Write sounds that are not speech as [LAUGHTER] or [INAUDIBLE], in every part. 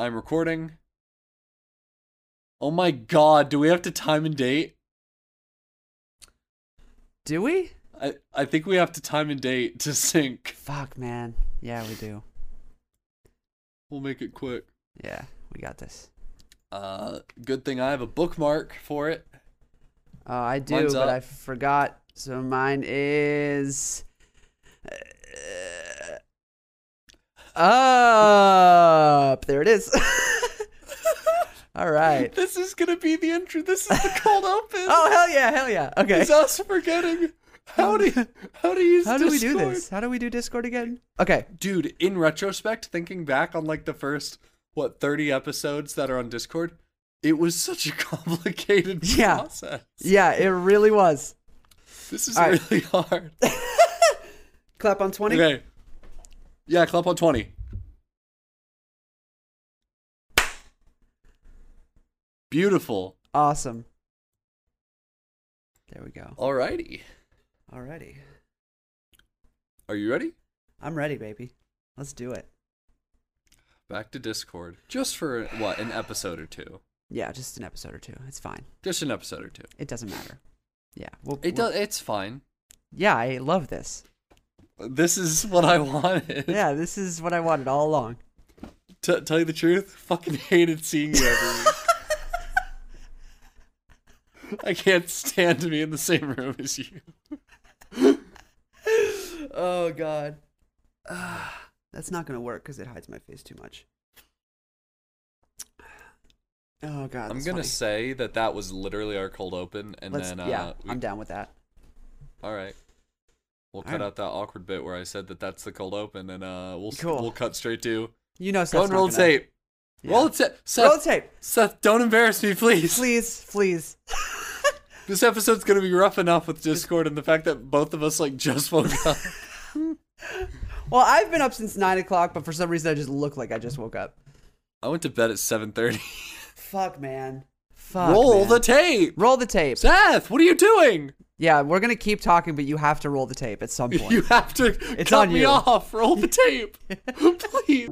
I'm recording. Oh my god, do we have to time and date? Do we? I, I think we have to time and date to sync. Fuck, man. Yeah, we do. We'll make it quick. Yeah, we got this. Uh, good thing I have a bookmark for it. Oh, I do, Mine's but up. I forgot. So mine is. Up. There it is. [LAUGHS] All right. [LAUGHS] This is gonna be the intro. This is the cold [LAUGHS] open. Oh hell yeah, hell yeah. Okay. It's us forgetting how to how to use How do we do this? How do we do Discord again? Okay. Dude, in retrospect, thinking back on like the first what 30 episodes that are on Discord, it was such a complicated Yeah. process. Yeah, it really was. This is All right. really hard. Clap on 20. Okay. Yeah, clap on 20. Beautiful. Awesome. There we go. Alrighty. Alrighty. Are you ready? I'm ready, baby. Let's do it. Back to Discord. Just for what, an episode or two? Yeah, just an episode or two. It's fine. Just an episode or two. It doesn't matter. Yeah. We'll, It does it's fine. Yeah, I love this. This is [LAUGHS] what I wanted. Yeah, this is what I wanted all along. To tell you the truth, fucking hated seeing you every week. [LAUGHS] I can't stand to be in the same room as you. [LAUGHS] Oh god. [SIGHS] that's not gonna work because it hides my face too much. [SIGHS] Oh god. I'm gonna funny. say that that was literally our cold open, and Let's, then uh, yeah, we- I'm down with that. all right, we'll cut out that awkward bit where I said that that's the cold open, and uh, we'll Cool. we'll cut straight to You know, go and roll gonna- tape. Yeah. Roll the tape. Seth, Roll the tape, Seth, don't embarrass me, please. please, please. [LAUGHS] This episode's gonna be rough enough with Discord and the fact that both of us like just woke up. [LAUGHS] Well, I've been up since nine o'clock, but for some reason I just look like I just woke up. I went to bed at 7:30. Fuck, man. Fuck. Roll man. the tape. roll the tape. Seth, what are you doing? Yeah, we're gonna keep talking, but you have to roll the tape at some [LAUGHS] point. You have to It's cut on me you. off. Roll the [LAUGHS] tape, please.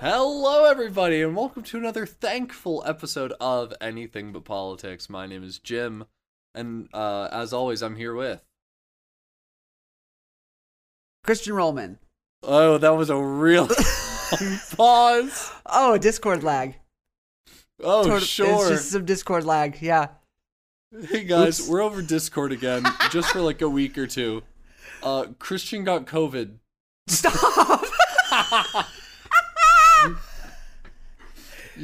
Hello, everybody, and welcome to another thankful episode of Anything But Politics. My name is Jim, and uh, as always, I'm here with. Christian Rollman. Oh, that was a real [LAUGHS] pause. Oh, Discord lag. Oh, Tot- sure. It's just some Discord lag. Yeah. Hey guys, Oops. we're over Discord again, [LAUGHS] just for like a week or two. Uh, Christian got COVID. Stop. [LAUGHS]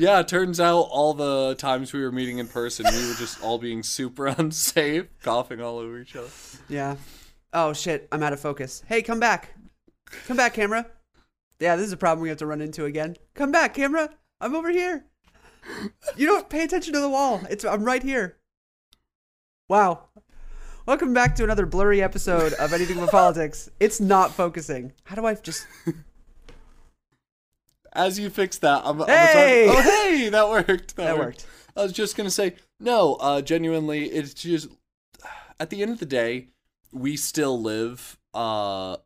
Yeah, turns out all the times we were meeting in person, we were just all being super [LAUGHS] unsafe, coughing all over each other. yeah. Oh shit, I'm out of focus. Hey, come back. Come back, camera. Yeah, this is a problem we have to run into again. Come back, camera. I'm over here. You don't pay attention to the wall. It's I'm right here. Wow. Welcome back to another blurry episode of Anything But Politics. It's not focusing. How do I just As you fix that, I'm, I'm Hey! talk- oh hey, that worked. That worked. I was just gonna say no. Uh, genuinely, it's just at the end of the day, we still live uh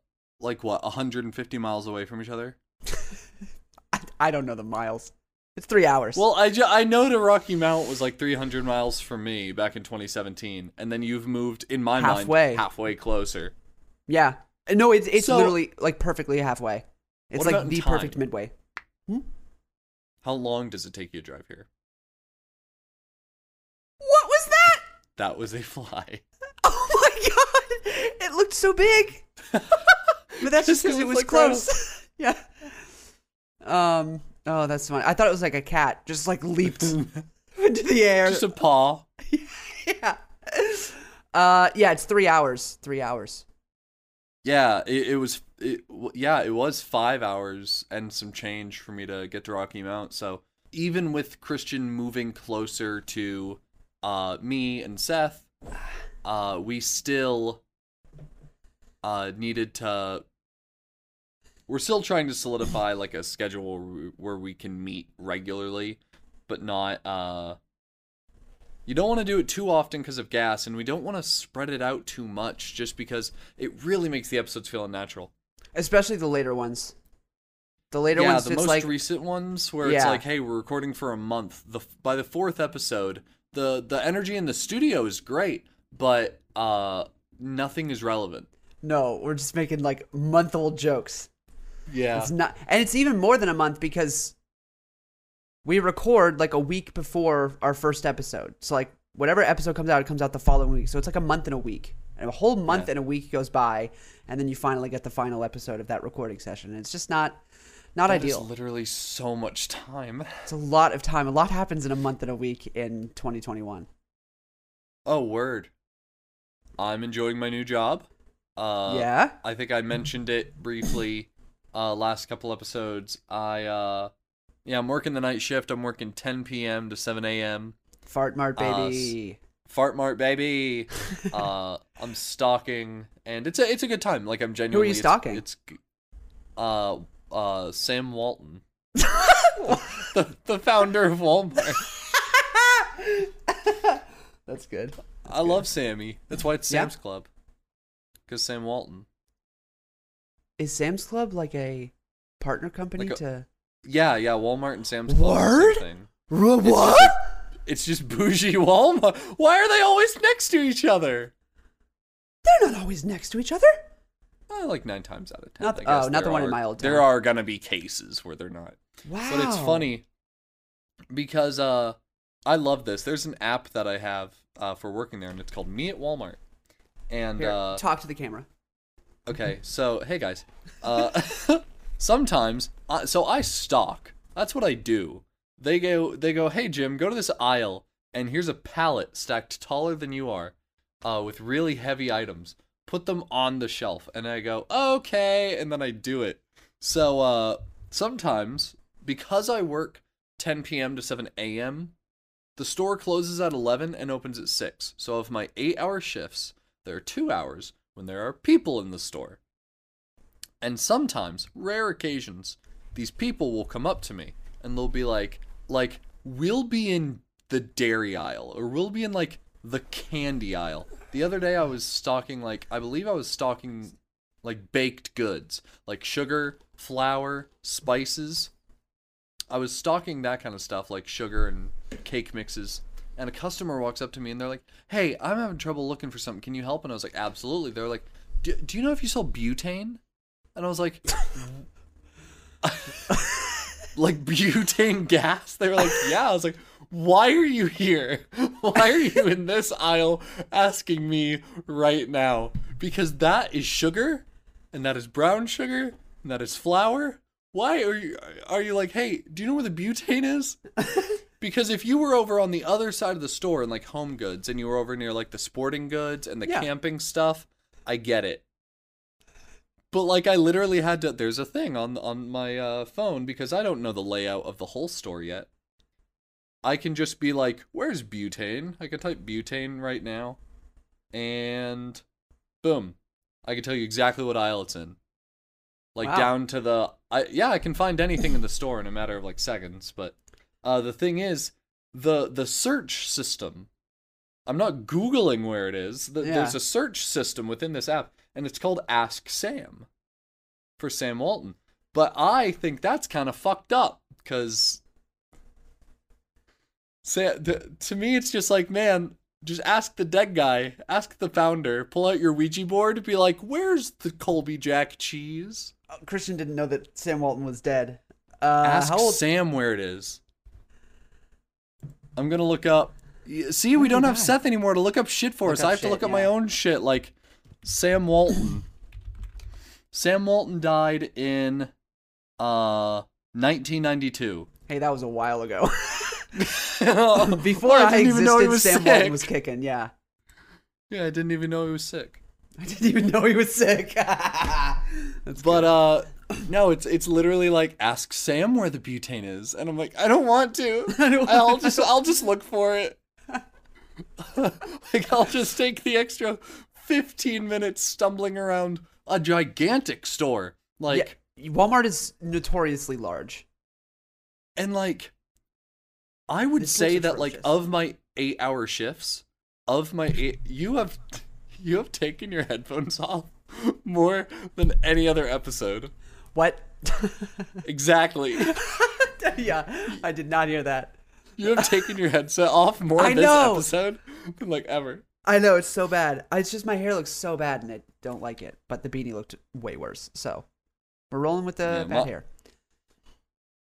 like what 150 miles away from each other. [LAUGHS] I, I don't know the miles. It's three hours. Well, I, ju- I know the Rocky Mount was like 300 miles from me back in 2017, and then you've moved in my Halfway. mind halfway closer. yeah. No, it's it's So- literally like perfectly halfway. It's like the time? perfect midway. How long does it take you to drive here? What was that? That was a fly. [LAUGHS] Oh my god! It looked so big. [LAUGHS] But that's just because It was like close. [LAUGHS] yeah. Um. Oh, that's funny. I thought it was like a cat, just like leaped into the air. Just a paw. yeah. Uh, yeah, it's three hours. Three hours. Yeah, it, it was. It, yeah, it was five hours and some change for me to get to Rocky Mount. So even with Christian moving closer to uh, me and Seth, uh, we still uh, needed to. We're still trying to solidify like a schedule where we- can meet regularly, but not. You don't want to do it too often because of gas, and we don't want to spread it out too much just because it really makes the episodes feel unnatural. Especially the later ones. The later ones yeah, ones, the most like recent ones where it's like, hey, we're recording for a month. The by the fourth episode, the the energy in the studio is great, but uh, nothing is relevant. no, we're just making like month old jokes. Yeah, It's not, and it's even more than a month because we record like a week before our first episode. So like whatever episode comes out, it comes out the following week. So it's like a month and a week, and a whole month Yeah. and a week goes by, and then you finally get the final episode of that recording session. And it's just not not That ideal. literally so much time. [LAUGHS] It's a lot of time. A lot happens in a month and a week in 2021. Oh, word. I'm enjoying my new job. Uh, yeah. I think I mentioned it briefly uh last couple episodes. I uh yeah, I'm working the night shift. I'm working 10 p.m. to 7 a.m. Fart Mart Uh, baby. Fart Mart baby. [LAUGHS] uh I'm stalking and it's a it's a good time. Like I'm genuinely it's- stalking? It's, uh uh Sam Walton. [LAUGHS] the, the founder of Walmart. [LAUGHS] That's good. I love Sammy. That's why it's Yeah? Sam's Club. Cuz Sam Walton. Is Sam's Club like a partner company Like a- to Yeah, yeah, Walmart and Sam's Club Word? same thing. what? It's just, like- it's just bougie Walmart. Why are they always next to each other? They're not always next to each other. Uh, like nine times out of ten. Not the- oh, not the one in are- my old There are gonna be cases where they're not. Wow. But it's funny because uh, I love this. There's an app that I have uh, for working there, and it's called Me at Walmart. And Here, uh, talk to the camera. Okay, so hey guys, uh, [LAUGHS] [LAUGHS] sometimes so I stalk. That's what I do. They go, they go, hey Jim, go to this aisle, and here's a pallet stacked taller than you are, uh, with really heavy items. Put them on the shelf, and I go, okay, and then I do it. So uh, sometimes because I work 10 p.m. to 7 a.m., the store closes at 11 and opens at 6. So of my eight-hour shifts, there are two hours when there are people in the store. And sometimes, rare occasions, these people will come up to me and they'll be like, like, we'll be in the dairy aisle or we'll be in like the candy aisle. The other day I was stocking like I believe I was stocking like baked goods, like sugar, flour, spices. I was stocking that kind of stuff like sugar and cake mixes. And a customer walks up to me and they're like, "Hey, I'm having trouble looking for something. Can you help?" And I was like, "Absolutely." They're like, "Do, do you know if you sell butane?" And I was like, [LAUGHS] "Like butane gas?" They were like, "Yeah." I was like, "Why are you here? Why are you in this aisle asking me right now? Because that is sugar, and that is brown sugar, and that is flour. Why are you are you like, "Hey, do you know where the butane is?" [LAUGHS] Because if you were over on the other side of the store in like home goods and you were over near like the sporting goods and the Yeah. camping stuff, I get it. But like I literally had to there's a thing on on my uh, phone because I don't know the layout of the whole store yet. I can just be like, "Where's butane?" I can type butane right now and boom. I can tell you exactly what aisle it's in. Like Wow. down to the I yeah, I can find anything in the store in a matter of like seconds, but uh, the thing is, the the search system. I'm not googling where it is. The, Yeah. There's a search system within this app, and it's called Ask Sam for Sam Walton. But I think that's kind of fucked up because Sam, to, to me, it's just like, man, just ask the dead guy, ask the founder, pull out your Ouija board, be like, "Where's the Colby Jack cheese?" Oh, Christian didn't know that Sam Walton was dead. Uh, Ask old? Sam where it is. I'm gonna look up. See, we don't have? Seth anymore to look up shit for Look us. I have to look up my own shit, like Sam Walton. Sam Walton died in uh 1992. Hey, that was a while ago. [LAUGHS] Before I, didn't even know he existed, was Sam sick. Walton was kicking. Yeah, Yeah, I didn't even know he was sick. I didn't even know he was sick. [LAUGHS] But uh no, it's it's literally like ask Sam where the butane is, and I'm like, I don't want to. [LAUGHS] I don't I'll want just I'll just look for it. like I'll just take the extra 15 minutes stumbling around a gigantic store, like yeah, Walmart is notoriously large. and like I would This say that like of my eight hour shifts, of my eight, you have [LAUGHS] you have taken your headphones off more than any other episode. What? [LAUGHS] Exactly. [LAUGHS] yeah, I did not hear that. You have taken your headset off more I this know. episode than like ever. I know it's so bad. It's just my hair looks so bad, and I don't like it. But the beanie looked way worse. So we're rolling with the Yeah, bad my- hair.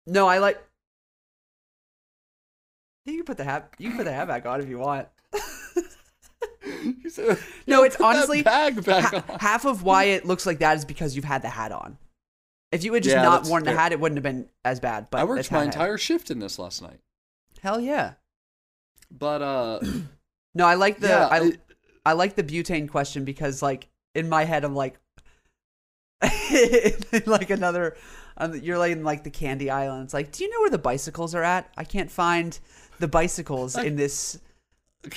No, I like. You can put the hat. You can put the hat back on if you want. [LAUGHS] No, it's honestly bag back ha- on. half of why it looks like that is because you've had the hat on. If you had just Yeah, not worn the fair. hat, it wouldn't have been as bad. But I worked my entire shift in this last night. Hell yeah. But uh [CLEARS THROAT] No, I like the yeah, I it- I like the butane question because like in my head I'm like [LAUGHS] like another um, you're like in like the candy aisle it's like do you know where the bicycles are at? I can't find the bicycles in this.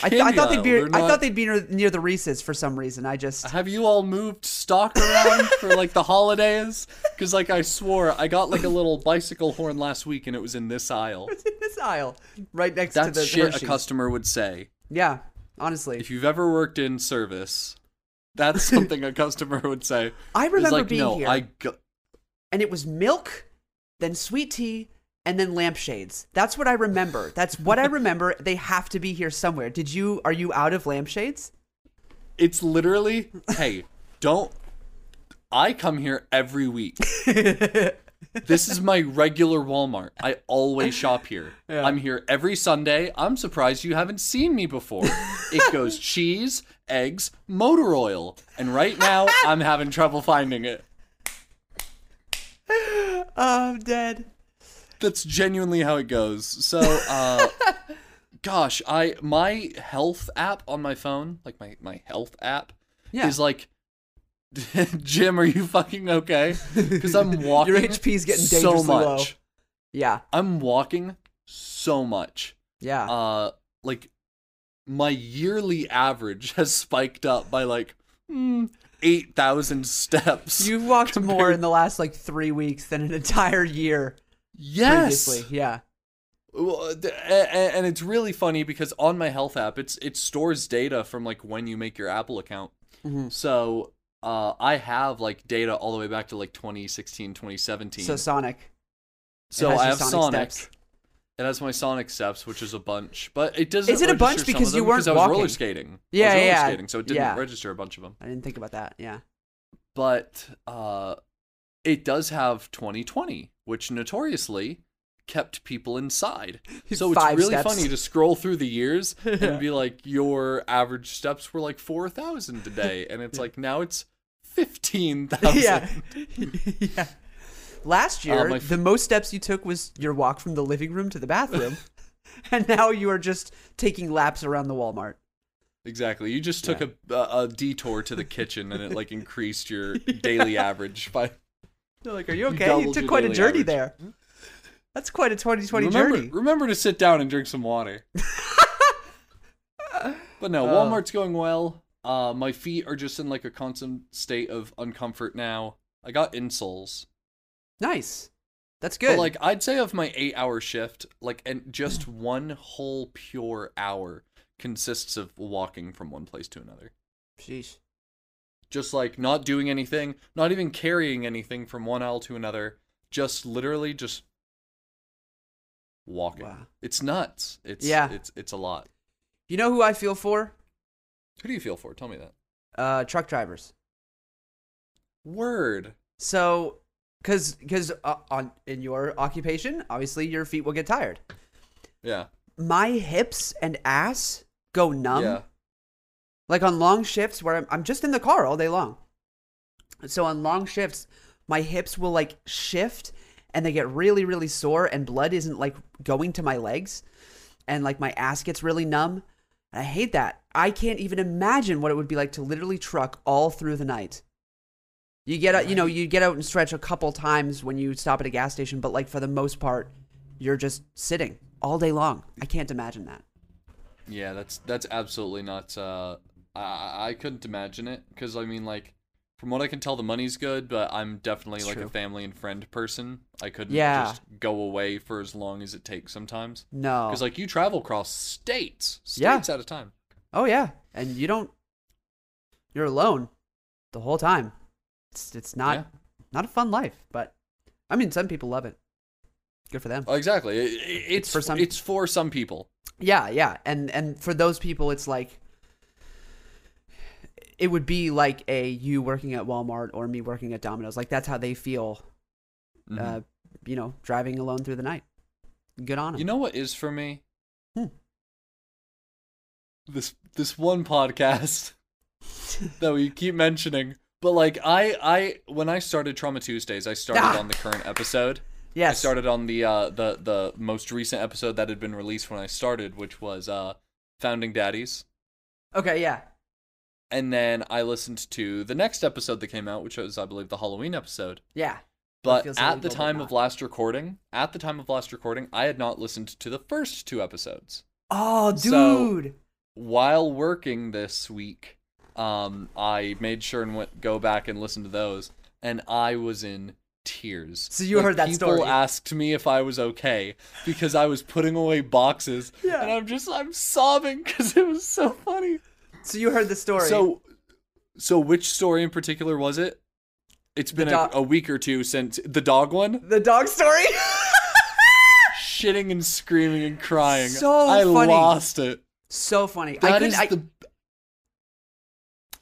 I, th- I thought they'd be they're I thought they'd be near, near the Reese's for some reason. I just Have you all moved stock around for like the holidays? Because like I swore, I got like a little bicycle horn last week, and it was in this aisle. [LAUGHS] it's in this aisle right next to That's the shit a customer would say. Yeah, honestly, If you've ever worked in service, that's [LAUGHS] something a customer would say. I remember like, being no, here. I go- and it was milk, then sweet tea, and then lampshades. That's what I remember. That's what I [LAUGHS] remember. They have to be here somewhere. Did you? Are you out of lampshades? it's literally, hey, don't. I come here every week. [LAUGHS] this is my regular Walmart. I always shop here. Yeah. I'm here every Sunday. I'm surprised you haven't seen me before. It goes [LAUGHS] cheese, eggs, motor oil, and right now I'm having trouble finding it. Oh, I'm dead. That's genuinely how it goes. So, uh, [LAUGHS] gosh, I my health app on my phone, like my my health app, Yeah. is like, [LAUGHS] Jim, are you fucking okay? Because I'm [LAUGHS] walking. Your HP's getting so much. low. Yeah. I'm walking so much. Yeah. Uh, like my yearly average has spiked up by like mm, eight thousand steps. You've walked more in the last like three weeks than an entire year yes. previously. Yeah. Well, a- and it's really funny because on my health app it's it stores data from like when you make your apple account Mhm. so uh i have like data all the way back to like 2016 2017 So Sonic. So i have Sonic sonic, steps. it has my sonic steps which is a bunch but it doesn't Is it a bunch because you weren't i was roller skating Yeah, I was roller yeah, skating so it didn't yeah. register a bunch of them I didn't think about that. Yeah. but uh it does have 2020 which notoriously kept people inside [LAUGHS] so it's Five really steps. funny to scroll through the years Yeah. [LAUGHS] and be like your average steps were like 4000 today [LAUGHS] and it's like now it's 15000 yeah. yeah. Last year, Uh, f- the most steps you took was your walk from the living room to the bathroom. and now you are just taking laps around the Walmart. exactly you just took a, a a detour to the kitchen and it like increased your daily average by They're like, are you You okay? You, doubled took quite a journey average. there. That's quite a 2020 remember, journey. remember to sit down and drink some water [LAUGHS] but no Oh. walmart's going well uh my feet are just in like a constant state of uncomfort now i got insoles Nice. That's good. But like I'd say of my eight hour shift, like and just [SIGHS] one whole pure hour consists of walking from one place to another. Sheesh. Just like not doing anything, not even carrying anything from one aisle to another, just literally just walking. Wow. It's nuts. It's Yeah. it's it's a lot. You know who I feel for? Who do you feel for? Tell me that. Uh, truck drivers. Word. So, because because uh, on in your occupation, obviously your feet will get tired. Yeah. My hips and ass go numb. yeah. Like on long shifts where I'm, I'm just in the car all day long. So on long shifts, my hips will like shift and they get really really sore and blood isn't like going to my legs and like my ass gets really numb. I hate that. I can't even imagine what it would be like to literally truck all through the night. You get out, you know, you get out and stretch a couple times when you stop at a gas station, but like for the most part, you're just sitting all day long. I can't imagine that. Yeah, that's that's absolutely nuts. Uh, I I couldn't imagine it because I mean, like, from what I can tell, the money's good, but I'm definitely It's like true. a family and friend person. I couldn't Yeah. just go away for as long as it takes sometimes. No. Because like you travel across states, Yeah. states at a time. Oh yeah, and you don't. You're alone the whole time. It's it's not Yeah. not a fun life, but I mean, some people love it. Good for them. Oh, exactly. It- it- it's For for some- It's for some people. Yeah, yeah, and and for those people, it's like it would be like a you working at Walmart or me working at Domino's. Like that's how they feel. Mhm. Uh, you know, driving alone through the night. Good on them. You know what is for me? Hmm. This this one podcast [LAUGHS] [LAUGHS] that we keep mentioning. But like I I when I started Trauma Tuesdays, I started Ah. on the current episode. yes. I started on the uh the the most recent episode that had been released when I started, which was uh Founding Daddies. Okay, yeah. And then I listened to the next episode that came out, which was I believe the Halloween episode. Yeah. But at the time of last recording, at the time of last recording, I had not listened to the first two episodes. Oh, So- dude. While working this week, um, I made sure and went go back and listen to those, and I was in tears. So you heard that people story. People asked me if I was okay because I was putting away boxes, Yeah. and I'm just I'm sobbing because it was so funny. So you heard the story. So, so which story in particular was it? It's been dog- a, a week or two since the dog one. the dog story. [LAUGHS] shitting and screaming and crying. So I funny. lost it. so funny. I That couldn't. is I, the.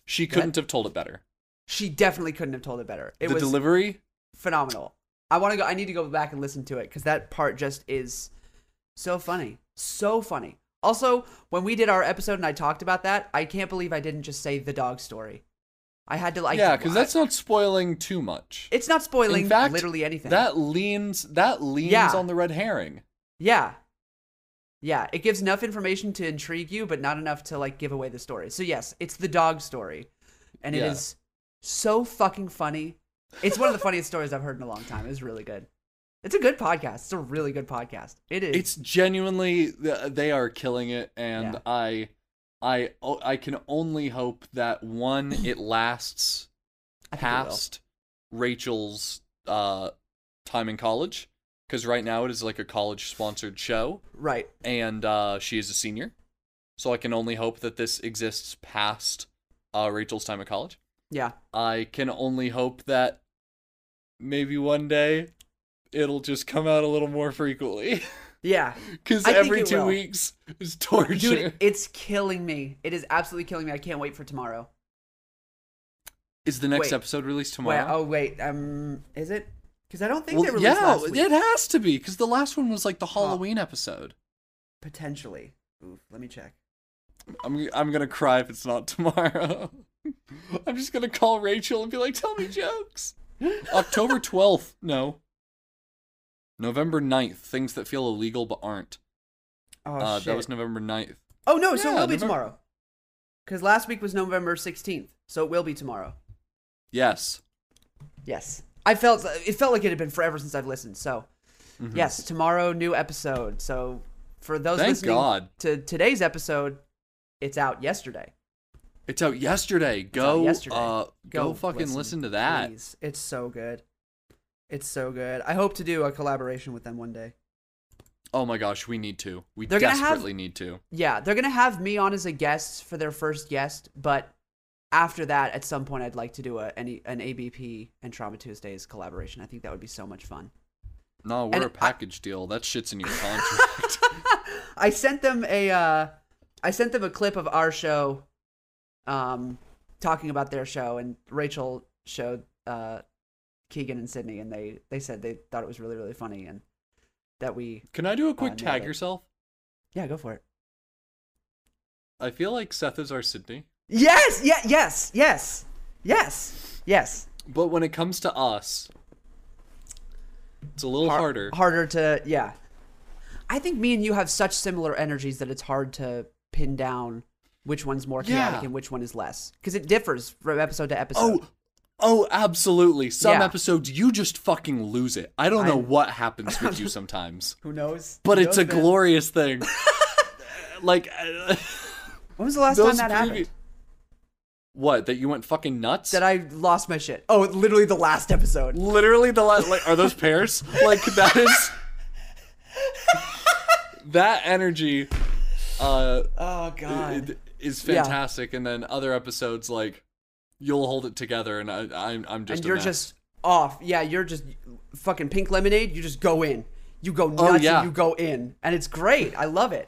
She couldn't have told it better. she definitely couldn't have told it better. It the was delivery. phenomenal. I want to go. I need to go back and listen to it because that part just is so funny, so funny. Also, when we did our episode and I talked about that, I can't believe I didn't just say the dog story. I had to like. yeah, because that's not spoiling too much. It's not spoiling In fact, literally anything. That leans. That leans Yeah. on the red herring. Yeah. Yeah, it gives enough information to intrigue you, but not enough to like give away the story. So yes, it's the dog story, and it Yeah. is so fucking funny. It's one of the funniest stories I've heard in a long time. It was really good. It's a good podcast. It's a really good podcast. It is. It's genuinely they are killing it, and Yeah. I, I, I can only hope that one [CLEARS THROAT] it lasts it past Rachel's uh, time in college, because right now it is like a college sponsored show, right. and uh, she is a senior. So I can only hope that this exists past uh, Rachel's time at college. Yeah. I can only hope that maybe one day it'll just come out a little more frequently. [LAUGHS] Yeah. Because every two will. weeks is torture. Dude, it's killing me. It is absolutely killing me. I can't wait for tomorrow. is the next wait. episode released Wait, tomorrow? oh wait, um is it? Cuz I don't think well, they released yeah, it has to be because the last one was like the Halloween episode. Potentially. Oof, let me check. I'm I'm gonna cry if it's not tomorrow. [LAUGHS] I'm just gonna call Rachel and be like, "Tell me jokes." [LAUGHS] October 12th, no. November 9th, things that feel illegal but aren't. Oh uh, shit. that was November 9th. Oh no, so it will be November- tomorrow. Because last week was November sixteenth, so it will be tomorrow. Yes. Yes, I felt it felt like it had been forever since I've listened. So Mhm. yes, tomorrow new episode. So for those Thank listening God. to today's episode, it's out yesterday. It's out yesterday. Go out yesterday. uh go, fucking listen, to that. please. It's so good. It's so good. I hope to do a collaboration with them one day. Oh my gosh, we need to. We They're gonna have- desperately need to. Yeah, they're gonna have me on as a guest for their first guest, but after that, at some point, I'd like to do a any an ABP and Trauma Tuesdays collaboration. I think that would be so much fun. No, we're And a I- package deal. That shit's in your [LAUGHS] contract. [LAUGHS] I sent them a uh, I sent them a clip of our show, um, talking about their show, and Rachel showed uh, Keegan and Sydney, and they they said they thought it was really really funny, and that we Can I do a quick Uh, tag it. yourself? yeah go for it. I feel like Seth is our Sydney. Yes, yeah, yes, yes, yes, yes. But when it comes to us, It's a little har- harder. Harder to yeah. I think me and you have such similar energies that it's hard to pin down which one's more chaotic Yeah. and which one is less because it differs from episode to episode. Oh, oh, absolutely. Some Yeah. episodes you just fucking lose it. I don't know I'm- what happens with you [LAUGHS] sometimes, who knows? but Who it's a knows, man? glorious thing. [LAUGHS] like uh, When was the last time that previ- happened? What? That you went fucking nuts? That I lost my shit. Oh, literally the last episode. Literally the last like are those pairs? [LAUGHS] like that is that energy uh Oh god. is Yeah. fantastic and then other episodes like you'll hold it together and I I'm I'm just and you're just off. Yeah, you're just fucking pink lemonade. You just go in. You go nuts Oh, yeah. and you go in, and it's great. I love it.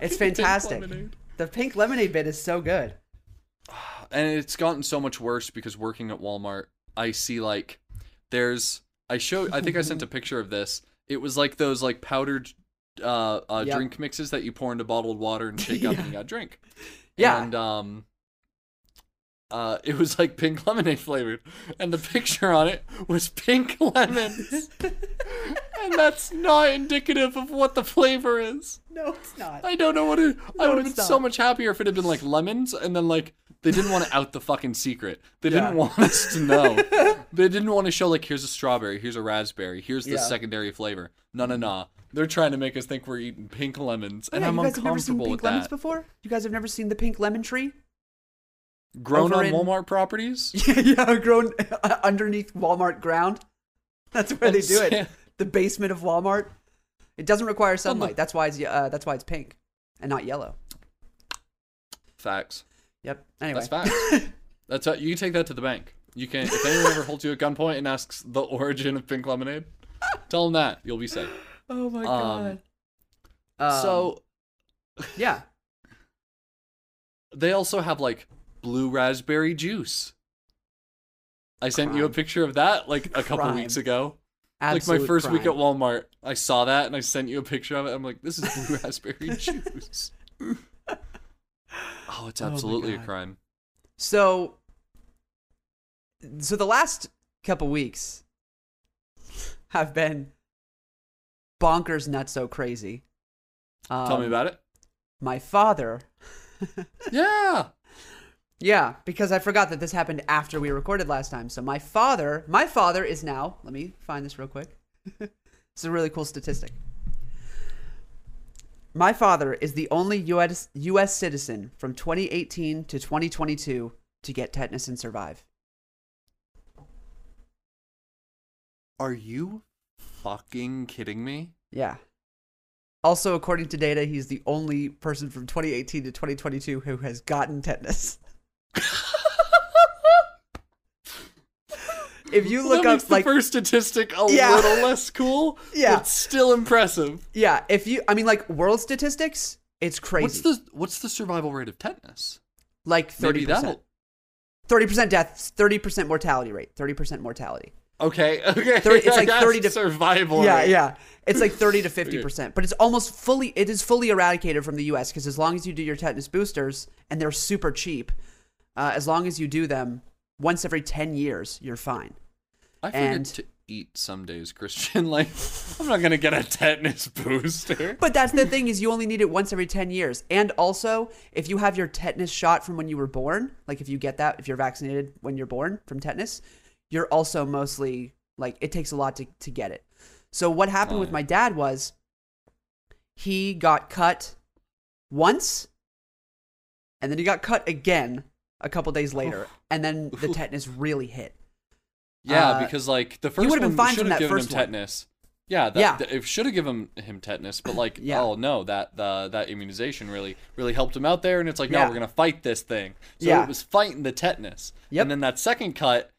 It's fantastic. lemonade. The pink lemonade bit is so good. [SIGHS] and it's gotten so much worse because working at Walmart, I see like there's I show I think I sent a [LAUGHS] picture of this. It was like those like powdered uh, uh Yep. drink mixes that you pour into bottled water and shake up and [LAUGHS] you got drink. Yeah. And um uh it was like pink lemonade flavored and the picture on it was pink lemons. [LAUGHS] and that's not indicative of what the flavor is. No, it's not. I don't know what it. I would have been it's so much happier if it had been like lemons, and then like they didn't want to out the fucking secret. They Yeah. didn't want us to know. [LAUGHS] they didn't want to show like here's a strawberry, here's a raspberry, here's the Yeah. secondary flavor. No, no, no. They're trying to make us think we're eating pink lemons, and Oh, yeah, I'm you guys have never seen pink with lemons before? You guys have never seen the pink lemon tree? Grown over on in- Walmart properties. [LAUGHS] Yeah, yeah, grown underneath Walmart ground. [LAUGHS] That's where they do it. Yeah. [LAUGHS] The basement of Walmart. It doesn't require sunlight. That's why it's uh, that's why it's pink and not yellow. Facts. Yep. Anyway. That's facts. That's how, you can take that to the bank. You can if anyone ever holds you at gunpoint and asks the origin of pink lemonade, tell them that you'll be safe. Oh my Um, god. so yeah. They also have like blue raspberry juice. I sent you a picture of that like a couple Crime. weeks ago. like my first week at Walmart, I saw that and I sent you a picture of it. I'm like, this is blue [LAUGHS] raspberry juice. [LAUGHS] Oh, it's Oh absolutely a crime. So, so the last couple weeks have been bonkers, not so crazy. Um, Tell me about it. My father, Yeah. Yeah, because I forgot that this happened after we recorded last time. So my father, my father is now. Let me find this real quick. [LAUGHS] is a really cool statistic. My father is the only U.S. U.S. citizen from 2018 to 2022 to get tetanus and survive. Are you fucking kidding me? Yeah. Also, according to data, he's the only person from 2018 to 2022 who has gotten tetanus. [LAUGHS] [LAUGHS] if you look that up, the like, first statistic a Yeah. little less cool. [LAUGHS] Yeah. it's still impressive. yeah, if you, I mean, like, world statistics, it's crazy. What's the what's the survival rate of tetanus? like 30%. 30% deaths, 30% mortality rate, 30% mortality. Okay, [LAUGHS] okay. 30 it's like 30 to- survival. yeah, rate. yeah. It's like 30 to 50%, but it's almost fully it is fully eradicated from the US because as long as you do your tetanus boosters and they're super cheap, uh, as long as you do them once every 10 years, you're fine. I forget And- to eat some days, Christian. [LAUGHS] Like, I'm not gonna get a tetanus booster. [LAUGHS] But that's the thing is you only need it once every 10 years. And also, if you have your tetanus shot from when you were born, like if you get that if you're vaccinated when you're born from tetanus, you're also mostly like it takes a lot to to get it. So what happened Oh, with yeah. my dad was he got cut once and then he got cut again a couple days later and then the tetanus really hit. Yeah, Uh, because like the first one should have given him first one. tetanus. Yeah, that, Yeah. that- it should have given him tetanus, but like, Yeah. oh no, that the that immunization really really helped him out there, and it's like, no, Yeah. we're gonna fight this thing. So Yeah. it was fighting the tetanus, Yep. and then that second cut,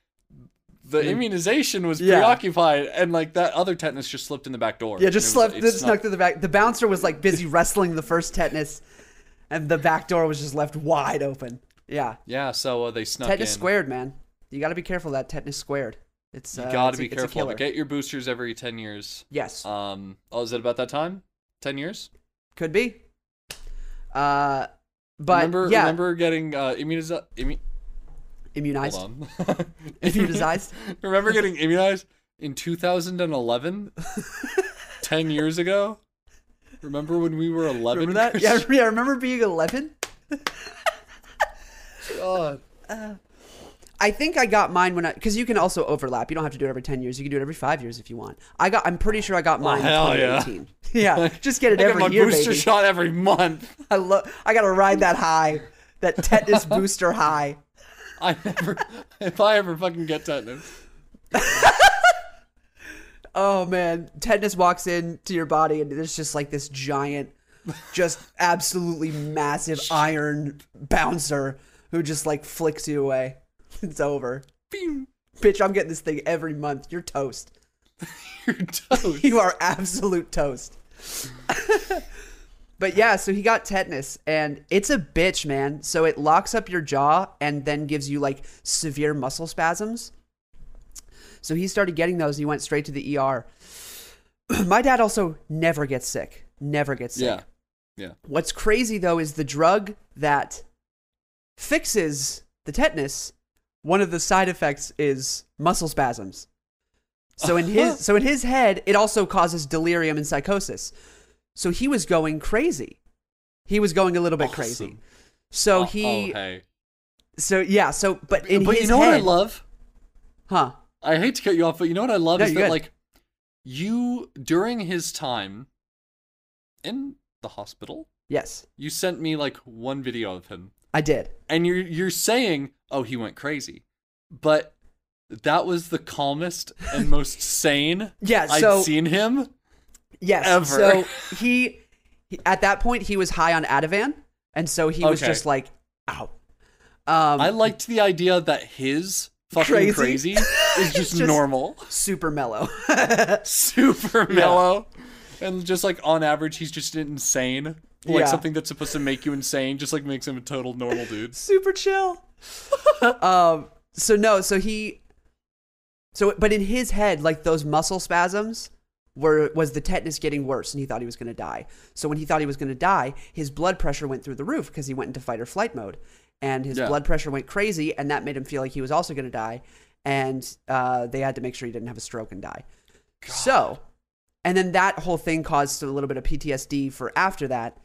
the then- immunization was Yeah. preoccupied, and like that other tetanus just slipped in the back door. Yeah, just it was- it snuck- snuck through the back. The bouncer was like busy wrestling the first tetanus, and the back door was just left wide open. Yeah, Yeah, so uh, they snuck tetanus in. squared, man. You got to be careful of that tetanus squared. It's You uh, gotta be a careful. get your boosters every ten years. yes, Um, oh, is it about that time? Ten years? could be. Uh, but remember, yeah, remember getting uh, immuniz- immu- immunized. Hold on. [LAUGHS] Immunized? [LAUGHS] remember getting immunized in 2011, [LAUGHS] 10 years ago. Remember when we were 11? Remember that? Yeah, yeah. I Remember being 11? God. I think I got mine when I because you can also overlap. You don't have to do it every 10 years. You can do it every five years if you want. I got. I'm pretty sure I got oh, mine in hell yeah. 2018. Yeah, [LAUGHS] just get it I get my year, booster baby. shot every month. I love. I gotta ride that high, that tetanus [LAUGHS] booster high. I never, if I ever fucking get tetanus. [LAUGHS] Oh man, tetanus walks into your body and there's just like this giant, just absolutely massive iron bouncer who just like flicks you away. [LAUGHS] It's over. Bing. Bitch, I'm getting this thing every month. You're toast. [LAUGHS] You're toast. [LAUGHS] You are absolute toast. but yeah, so he got tetanus and it's a bitch, man. So it locks up your jaw and then gives you like severe muscle spasms. So he started getting those and he went straight to the ER. [CLEARS THROAT] My dad also never gets sick. Never gets sick. Yeah. Yeah. What's crazy though is the drug that fixes the tetanus, one of the side effects is muscle spasms. So in his [LAUGHS] so in his head, it also causes delirium and psychosis. So he was going crazy. He was going a little bit crazy. So Oh, he oh, hey. so yeah, so but in but his you know what I love? huh? I hate to cut you off, but you know what I love No, is that good. like you during his time in the hospital, Yes, you sent me like one video of him, I did. and you're you're saying, "Oh, he went crazy," but that was the calmest and most [LAUGHS] sane Yeah, I'd seen him. Yes. Ever. So [LAUGHS] he, he at that point he was high on Ativan, and so he was just like out. Um, I liked the idea that his fucking Crazy? crazy, is [LAUGHS] just, Just- normal, super mellow. super mellow, and just like on average, he's just insane. Like Yeah. something that's supposed to make you insane, just like makes him a total normal dude. [LAUGHS] super chill. [LAUGHS] um. So no. So he. So but in his head, like those muscle spasms were was the tetanus getting worse, and he thought he was going to die. So when he thought he was going to die, his blood pressure went through the roof because he went into fight or flight mode, and his Yeah. blood pressure went crazy, and that made him feel like he was also going to die, and uh, they had to make sure he didn't have a stroke and die. So, and then that whole thing caused a little bit of PTSD for after that.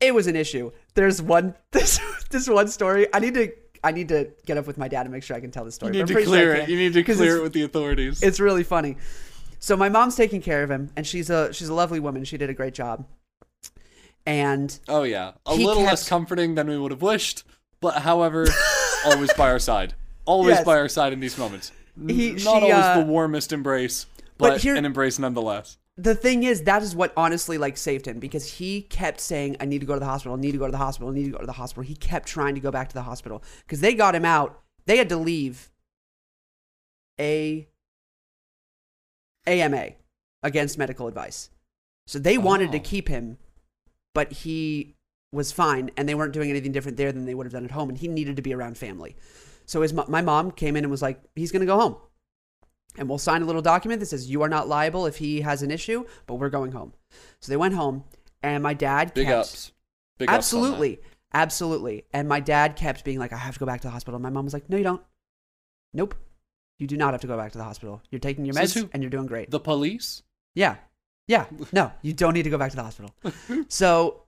It was an issue. There's one [LAUGHS] this this one story. I need to I need to get up with my dad and make sure I can tell the story. You need to pretty sure clear it. You need to clear it with the authorities. It's really funny. So my mom's taking care of him, and she's a she's a lovely woman. She did a great job. And oh yeah, a little kept- less comforting than we would have wished, but however, [LAUGHS] always by our side. Always Yes. by our side in these moments. He- Not she, always uh, the warmest embrace, but but, here- an embrace nonetheless. The thing is, that is what honestly like saved him because he kept saying, "I need to go to the hospital. I need to go to the hospital. I need to go to the hospital." He kept trying to go back to the hospital because they got him out. They had to leave a AMA against medical advice, so they wanted to Oh. keep him, but he was fine, and they weren't doing anything different there than they would have done at home, and he needed to be around family. So his my mom came in and was like, "He's gonna go home." And we'll sign a little document that says you are not liable if he has an issue, but we're going home. So they went home, and my dad Big kept, ups. Big ups absolutely, absolutely. And my dad kept being like, "I have to go back to the hospital." And my mom was like, "No, you don't. Nope, you do not have to go back to the hospital. You're taking your meds and you're doing great." The police? Yeah. Yeah. No, you don't need to go back to the hospital. [LAUGHS] so,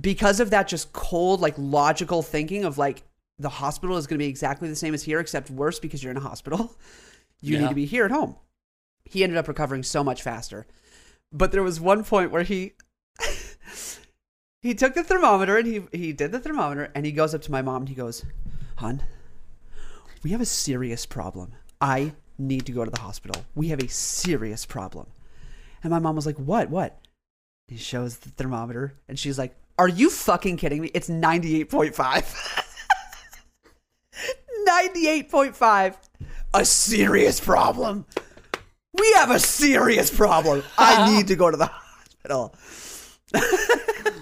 because of that, just cold, like logical thinking of like the hospital is going to be exactly the same as here, except worse because you're in a hospital. You need to be here at home. He ended up recovering so much faster. But there was one point where he. [LAUGHS] he took the thermometer and he, he did the thermometer and he goes up to my mom and he goes, Hun, we have a serious problem. I need to go to the hospital. We have a serious problem. And my mom was like, What? What? He shows the thermometer and she's like, Are you fucking kidding me? It's 98.5. [LAUGHS] 98.5. A serious problem. We have a serious problem. I uh-huh. need to go to the hospital. [LAUGHS]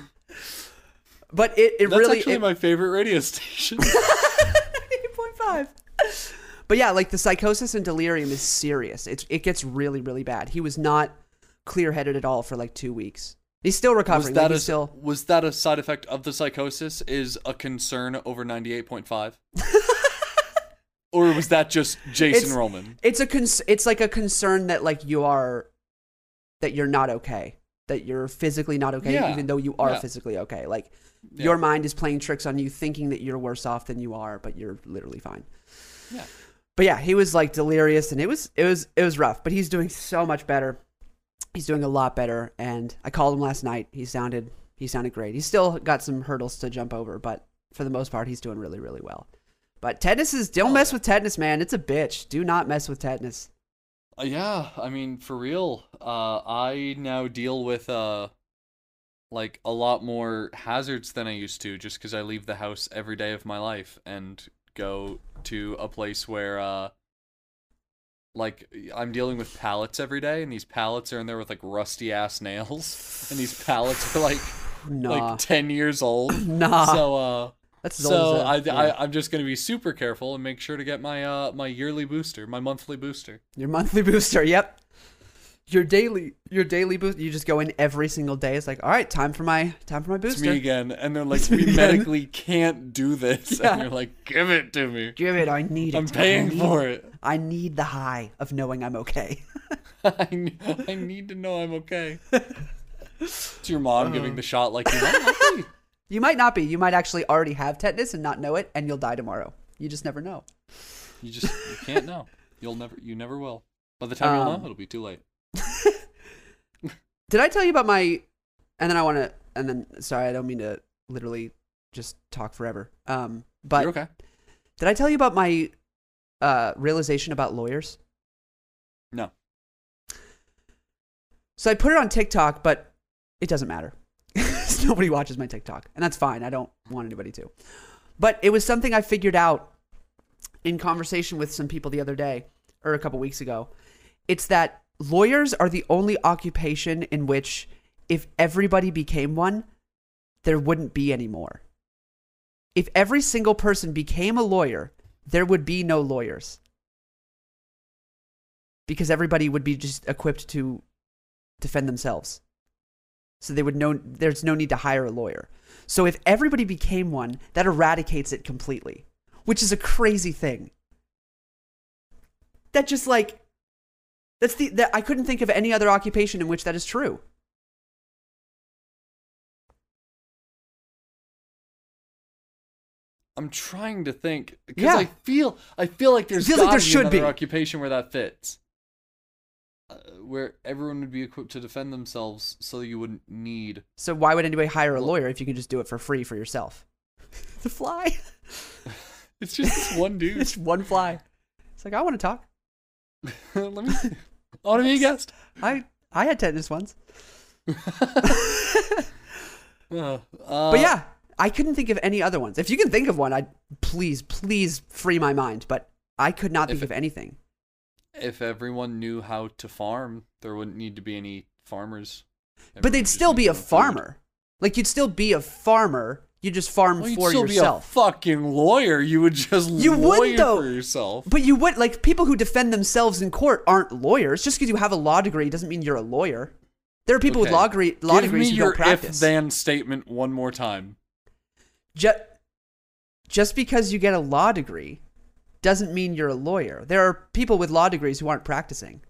but it, it That's really. actually it- my favorite radio station. [LAUGHS] 8.5. But yeah, like the psychosis and delirium is serious. It's it gets really really bad. He was not clear headed at all for like two weeks. He's still was recovering. that like, a, still was that a side effect of the psychosis? Is a concern over ninety eight point five? [LAUGHS] or was that just Jason It's- Roman? It's a cons- it's like a concern that like you are that you're not okay. That you're physically not okay Yeah. even though you are Yeah. physically okay. Like Yeah. your mind is playing tricks on you thinking that you're worse off than you are, but you're literally fine. Yeah. But yeah, he was like delirious and it was it was it was rough, but he's doing so much better. He's doing a lot better and I called him last night. He sounded he sounded great. He's still got some hurdles to jump over, but for the most part he's doing really really well. But tetanus is don't Oh, mess yeah. with tetanus, man. It's a bitch. Do not mess with tetanus. Uh, yeah, I mean, for real. Uh, I now deal with uh, like a lot more hazards than I used to, just because I leave the house every day of my life and go to a place where uh, like I'm dealing with pallets every day, and these pallets are in there with like rusty ass nails, and these pallets are like [LAUGHS] Nah. like ten years old. [CLEARS THROAT] nah. So uh. That's as So old I, yeah. I I'm just gonna be super careful and make sure to get my uh my yearly booster, my monthly booster. Your monthly [LAUGHS] booster, yep. Your daily your daily boost you just go in every single day. It's like, all right, time for my time for my It's booster. me again, and they're [LAUGHS] like, It's we again." medically can't do this, [LAUGHS] Yeah. and you're like, give it to me. Give it, I need it. I'm paying need- for it. I need the high of knowing I'm okay. I, I need to know I'm okay. It's your mom Uh. giving the shot like you. You might not be. You might actually already have tetanus and not know it, and you'll die tomorrow. You just never know. You just you can't know. You'll never you never will. By the time you'll Um, know, it'll be too late. [LAUGHS] Did I tell you about my? And then I want to. And then sorry, I don't mean to literally just talk forever. Um, but You're okay. did I tell you about my uh, realization about lawyers? No. So I put it on TikTok, but it doesn't matter. [LAUGHS] [LAUGHS] Nobody watches my TikTok, and that's fine. I don't want anybody to. But it was something I figured out in conversation with some people the other day or a couple weeks ago. It's that lawyers are the only occupation in which if everybody became one, there wouldn't be any more. If every single person became a lawyer, there would be no lawyers. Because everybody would be just equipped to defend themselves. So they would know there's no need to hire a lawyer. So if everybody became one, that eradicates it completely, which is a crazy thing. That just like that's the that I couldn't think of any other occupation in which that is true. I'm trying to think because Yeah. I feel I feel like there's feels like there should be. occupation where that fits, uh, where everyone would be equipped to defend themselves, so you wouldn't need. So why would anybody hire a lawyer if you can just do it for free for yourself? [LAUGHS] the fly. [LAUGHS] It's just this one [LAUGHS] dude. it's one fly. It's like I want to talk. Let me. I want to be a guest. I I had tetanus once. Uh, But yeah, I couldn't think of any other ones. If you can think of one, I please, please free my mind. But I could not think of anything. If everyone knew how to farm, there wouldn't need to be any farmers. But they'd still be a own food. farmer. Like you'd still be a farmer. You just farm Well, you'd for still yourself. be a fucking lawyer. You would just You lawyer wouldn't, though. for yourself. but you would like people who defend themselves in court aren't lawyers. Just because you have a law degree doesn't mean you're a lawyer. There are people with law, degree, law Give degrees me who your don't practice. if-then statement one more time. Ju- just because you get a law degree doesn't mean you're a lawyer. There are people with law degrees who aren't practicing.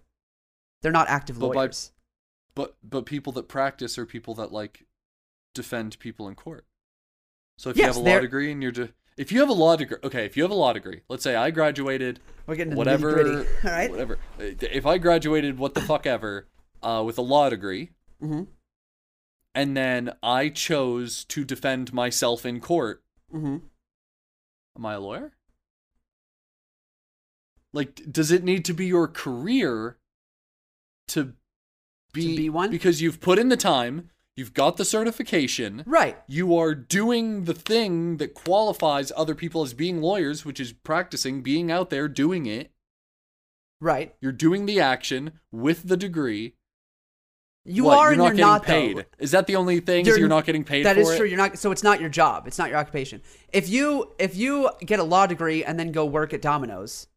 They're not active But by- lawyers. But but people that practice are people that like defend people in court. So if Yes, you have a law degree and you're de- if you have a law degree, okay, if you have a law degree, let's say I graduated We're getting into whatever. [LAUGHS] All right. whatever. If I graduated what the fuck ever uh, with a law degree, Mm-hmm. and then I chose to defend myself in court, Mm-hmm. am I a lawyer? Like, does it need to be your career to be, be one? Because you've put in the time, you've got the certification, Right. you are doing the thing that qualifies other people as being lawyers, which is practicing, being out there doing it. Right. You're doing the action with the degree. You What, are you're and not you're getting not paid. though. Is that the only thing? Is You're- you're not getting paid That for is it? true. You're not. So it's not your job. It's not your occupation. If you if you get a law degree and then go work at Domino's,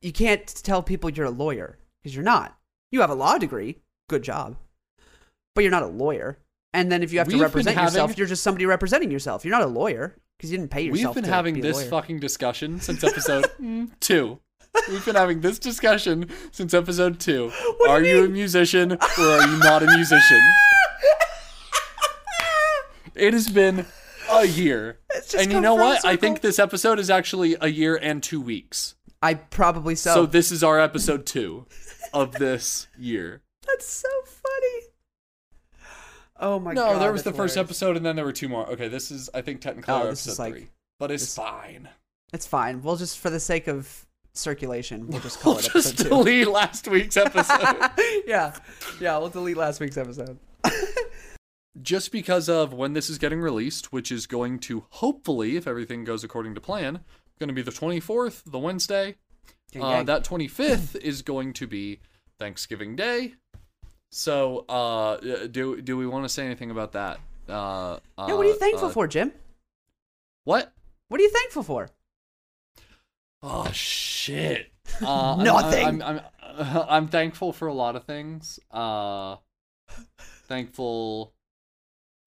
you can't tell people you're a lawyer because you're not. You have a law degree. Good job. But you're not a lawyer. And then if you have to We've been represent yourself, you're just somebody representing yourself. You're not a lawyer. because you didn't pay yourself. We've been to having be a this lawyer. fucking discussion since [LAUGHS] episode two. We've been having this discussion since episode two. do are you you, a musician or are you not a musician? it has been a year. Just And you come know full what? I think this episode is actually a year and two weeks. I probably so. So this is our episode two of this year. [LAUGHS] That's so funny. Oh my no, god. No, there was the that's first hilarious. episode and then there were two more. Okay, this is I think technically Oh, our this is episode like- three. But it's this- fine. It's fine. We'll just, for the sake of circulation, we'll just call We'll it just episode two. delete last week's episode. [LAUGHS] yeah, yeah. We'll delete last week's episode. [LAUGHS] just because of when this is getting released, which is going to hopefully, if everything goes according to plan, going to be the 24th, the Wednesday. Uh, that 25th is going to be Thanksgiving Day. So, uh, do do we want to say anything about that? Uh, yeah. What are you uh, thankful for, Jim? What? What are you thankful for? Oh shit! Uh, I'm- Nothing. I'm, I'm, I'm, [LAUGHS] I'm thankful for a lot of things. Uh, thankful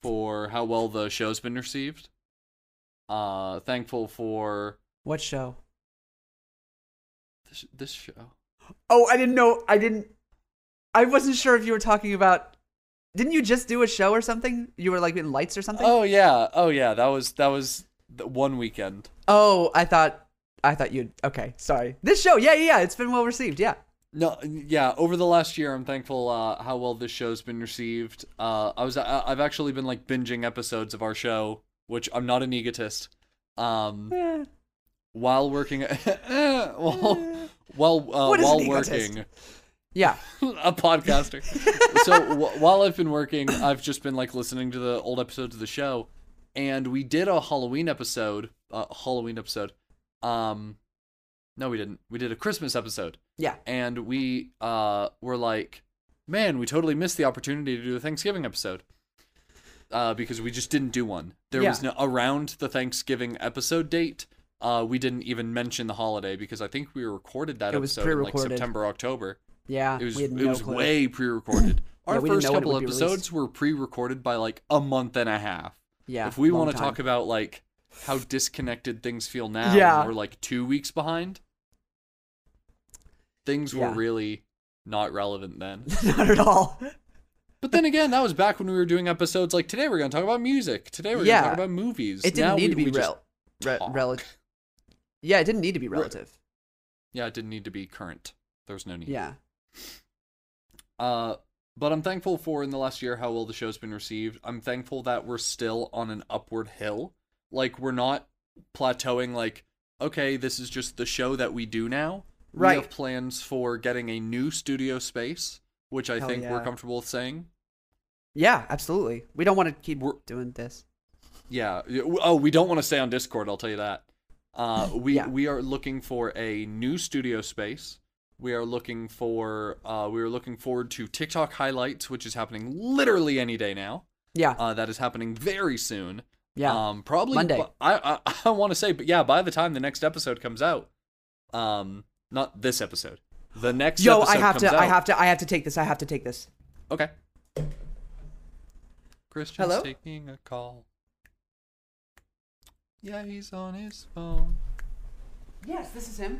for how well the show's been received. Uh, thankful for What show? this, this show. Oh, I didn't know. I didn't. I wasn't sure if you were talking about. Didn't you just do a show or something? You were like in lights or something. Oh yeah, oh yeah. That was that was the one weekend. Oh, I thought. I thought you'd. Okay, sorry. This show, yeah, yeah, yeah. It's been well received. Yeah. No, yeah. Over the last year, I'm thankful uh, how well this show's been received. Uh, I was I, I've actually been like binging episodes of our show, which I'm not an egotist. Um, Eh. While working, [LAUGHS] while while uh, while working, Yeah. [LAUGHS] a podcaster. so w- while I've been working, I've just been like listening to the old episodes of the show, and we did a Halloween episode. Uh, Halloween episode. Um, no, we didn't. We did a Christmas episode Yeah. and we uh were like, man, we totally missed the opportunity to do a Thanksgiving episode. Uh, because we just didn't do one. There was no around the Thanksgiving episode date. Uh, we didn't even mention the holiday because I think we recorded that It was episode in like pre-recorded. September, October. Yeah. It was we had it no was clue. way pre-recorded. [CLEARS THROAT] Our Yeah, we didn't first know when it couple would be episodes released. were pre-recorded by like a month and a half. Yeah. if we long want to time. talk about like how disconnected things feel now, Yeah. we're like two weeks behind. Things were Yeah. really not relevant then. [LAUGHS] Not at all. But then again, that was back when we were doing episodes like today. We're going to talk about music. Today we're Yeah. going to talk about movies. It didn't Now need we- to be we just rel- re- talk. Yeah, it didn't need to be relative. Yeah, it didn't need to be current. There was no need. Yeah. Uh, but I'm thankful for in the last year how well the show's been received. I'm thankful that we're still on an upward hill. Like we're not plateauing. Like okay, this is just the show that we do now. Right. We have plans for getting a new studio space, which I Hell think we're comfortable with saying. Yeah, absolutely. We don't want to keep We're- doing this. Yeah. Oh, we don't want to stay on Discord. I'll tell you that. Uh, we Yeah. we are looking for a new studio space. We are looking for. Uh, we are looking forward to TikTok highlights, which is happening literally any day now. Yeah. Uh, that is happening very soon. yeah. Um, probably Monday. I I, [LAUGHS] I want to say, but yeah, by the time the next episode comes out, um, not this episode, the next. Yo, episode I have comes to. I have to. I have to take this. I have to take this. Okay. Christian's Hello? taking a call. Yeah, he's on his phone. Yes, this is him.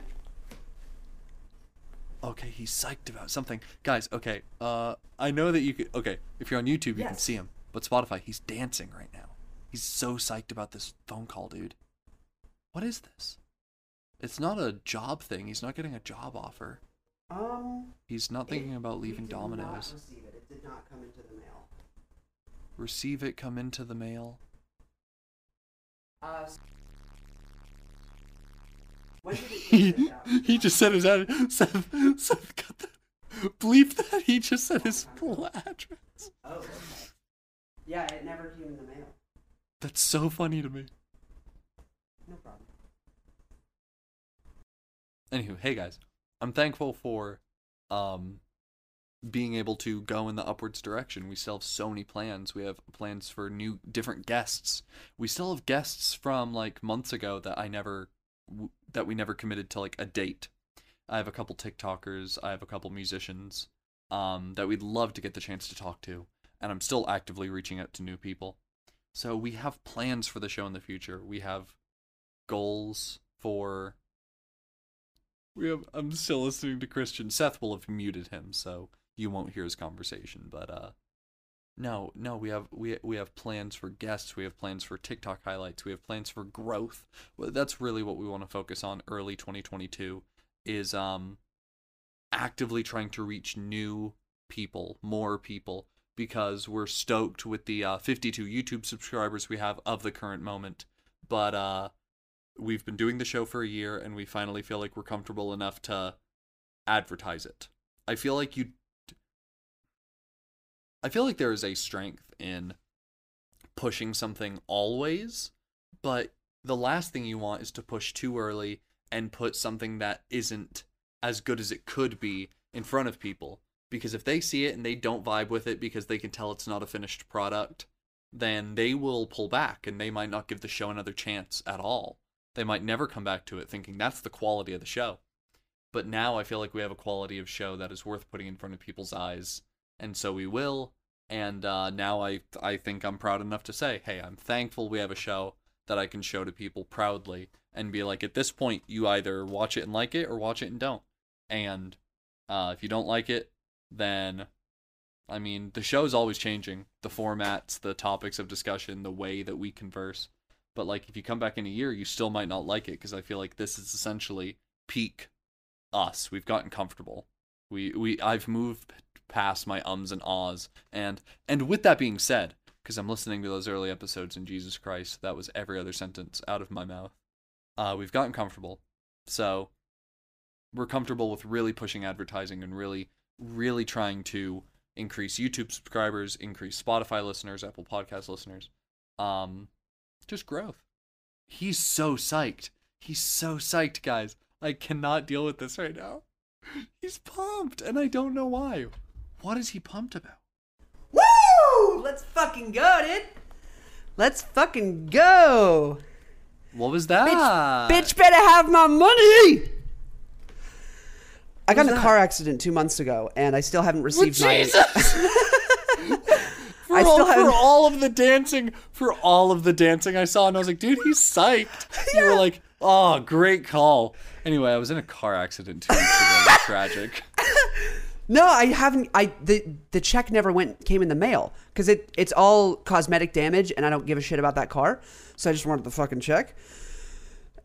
Okay, he's psyched about something. Guys, okay. Uh I know that you could okay, if you're on YouTube you can see him. But Spotify, he's dancing right now. He's so psyched about this phone call, dude. What is this? It's not a job thing. He's not getting a job offer. Um. He's not thinking about leaving Domino's. receive it. It did not come into the mail. Receive it, come into the mail. Uh. He, he just said his address. [LAUGHS] Seth, Seth cut the bleep that he just said his full address. Oh. Okay. Yeah, it never came in the mail. That's so funny to me. No problem. Anywho, hey guys, I'm thankful for um being able to go in the upwards direction. We still have so many plans. We have plans for new different guests. We still have guests from like months ago that I never that we never committed to like a date. I have a couple TikTokers, I have a couple musicians um that we'd love to get the chance to talk to, and I'm still actively reaching out to new people. So we have plans for the show in the future. We have goals for. We have. I'm still listening to Christian. Seth will have muted him, so you won't hear his conversation. But uh, no, no, we have we we have plans for guests. We have plans for TikTok highlights. We have plans for growth. That's really what we want to focus on early 2022. Is um, actively trying to reach new people, more people, because we're stoked with the uh, 52 YouTube subscribers we have of the current moment. But uh, we've been doing the show for a year, and we finally feel like we're comfortable enough to advertise it. I feel like you. I feel like there is a strength in pushing something always, but the last thing you want is to push too early and put something that isn't as good as it could be in front of people. Because if they see it and they don't vibe with it because they can tell it's not a finished product, then they will pull back and they might not give the show another chance at all. They might never come back to it thinking that's the quality of the show. But now I feel like we have a quality of show that is worth putting in front of people's eyes, and so we will. And uh, now I I think I'm proud enough to say, hey, I'm thankful we have a show that I can show to people proudly and be like, at this point, you either watch it and like it or watch it and don't. And uh, if you don't like it, then I mean, the show's always changing. The formats, the topics of discussion, the way that we converse. But like, if you come back in a year, you still might not like it because I feel like this is essentially peak us. We've gotten comfortable. We we I've moved past my ums and ahs. And and with that being said, because I'm listening to those early episodes in Jesus Christ, that was every other sentence out of my mouth. Uh, we've gotten comfortable. So we're comfortable with really pushing advertising and really, really trying to increase YouTube subscribers, increase Spotify listeners, Apple Podcast listeners, um, just growth. He's so psyched. He's so psyched, guys. I cannot deal with this right now. He's pumped, and I don't know why. What is he pumped about? Woo! Let's fucking go, dude. Let's fucking go. What was that? Bitch better have my money. I got in a that? car accident two months ago, and I still haven't received my. Jesus! [LAUGHS] for, I all, still for haven't- all of the dancing, for all of the dancing I saw, and I was like, dude, he's psyched. [LAUGHS] You were like, oh, great call. Anyway, I was in a car accident two weeks ago. [LAUGHS] Tragic. No, I haven't. I the the check never went came in the mail because it it's all cosmetic damage, and I don't give a shit about that car. So I just wanted the fucking check.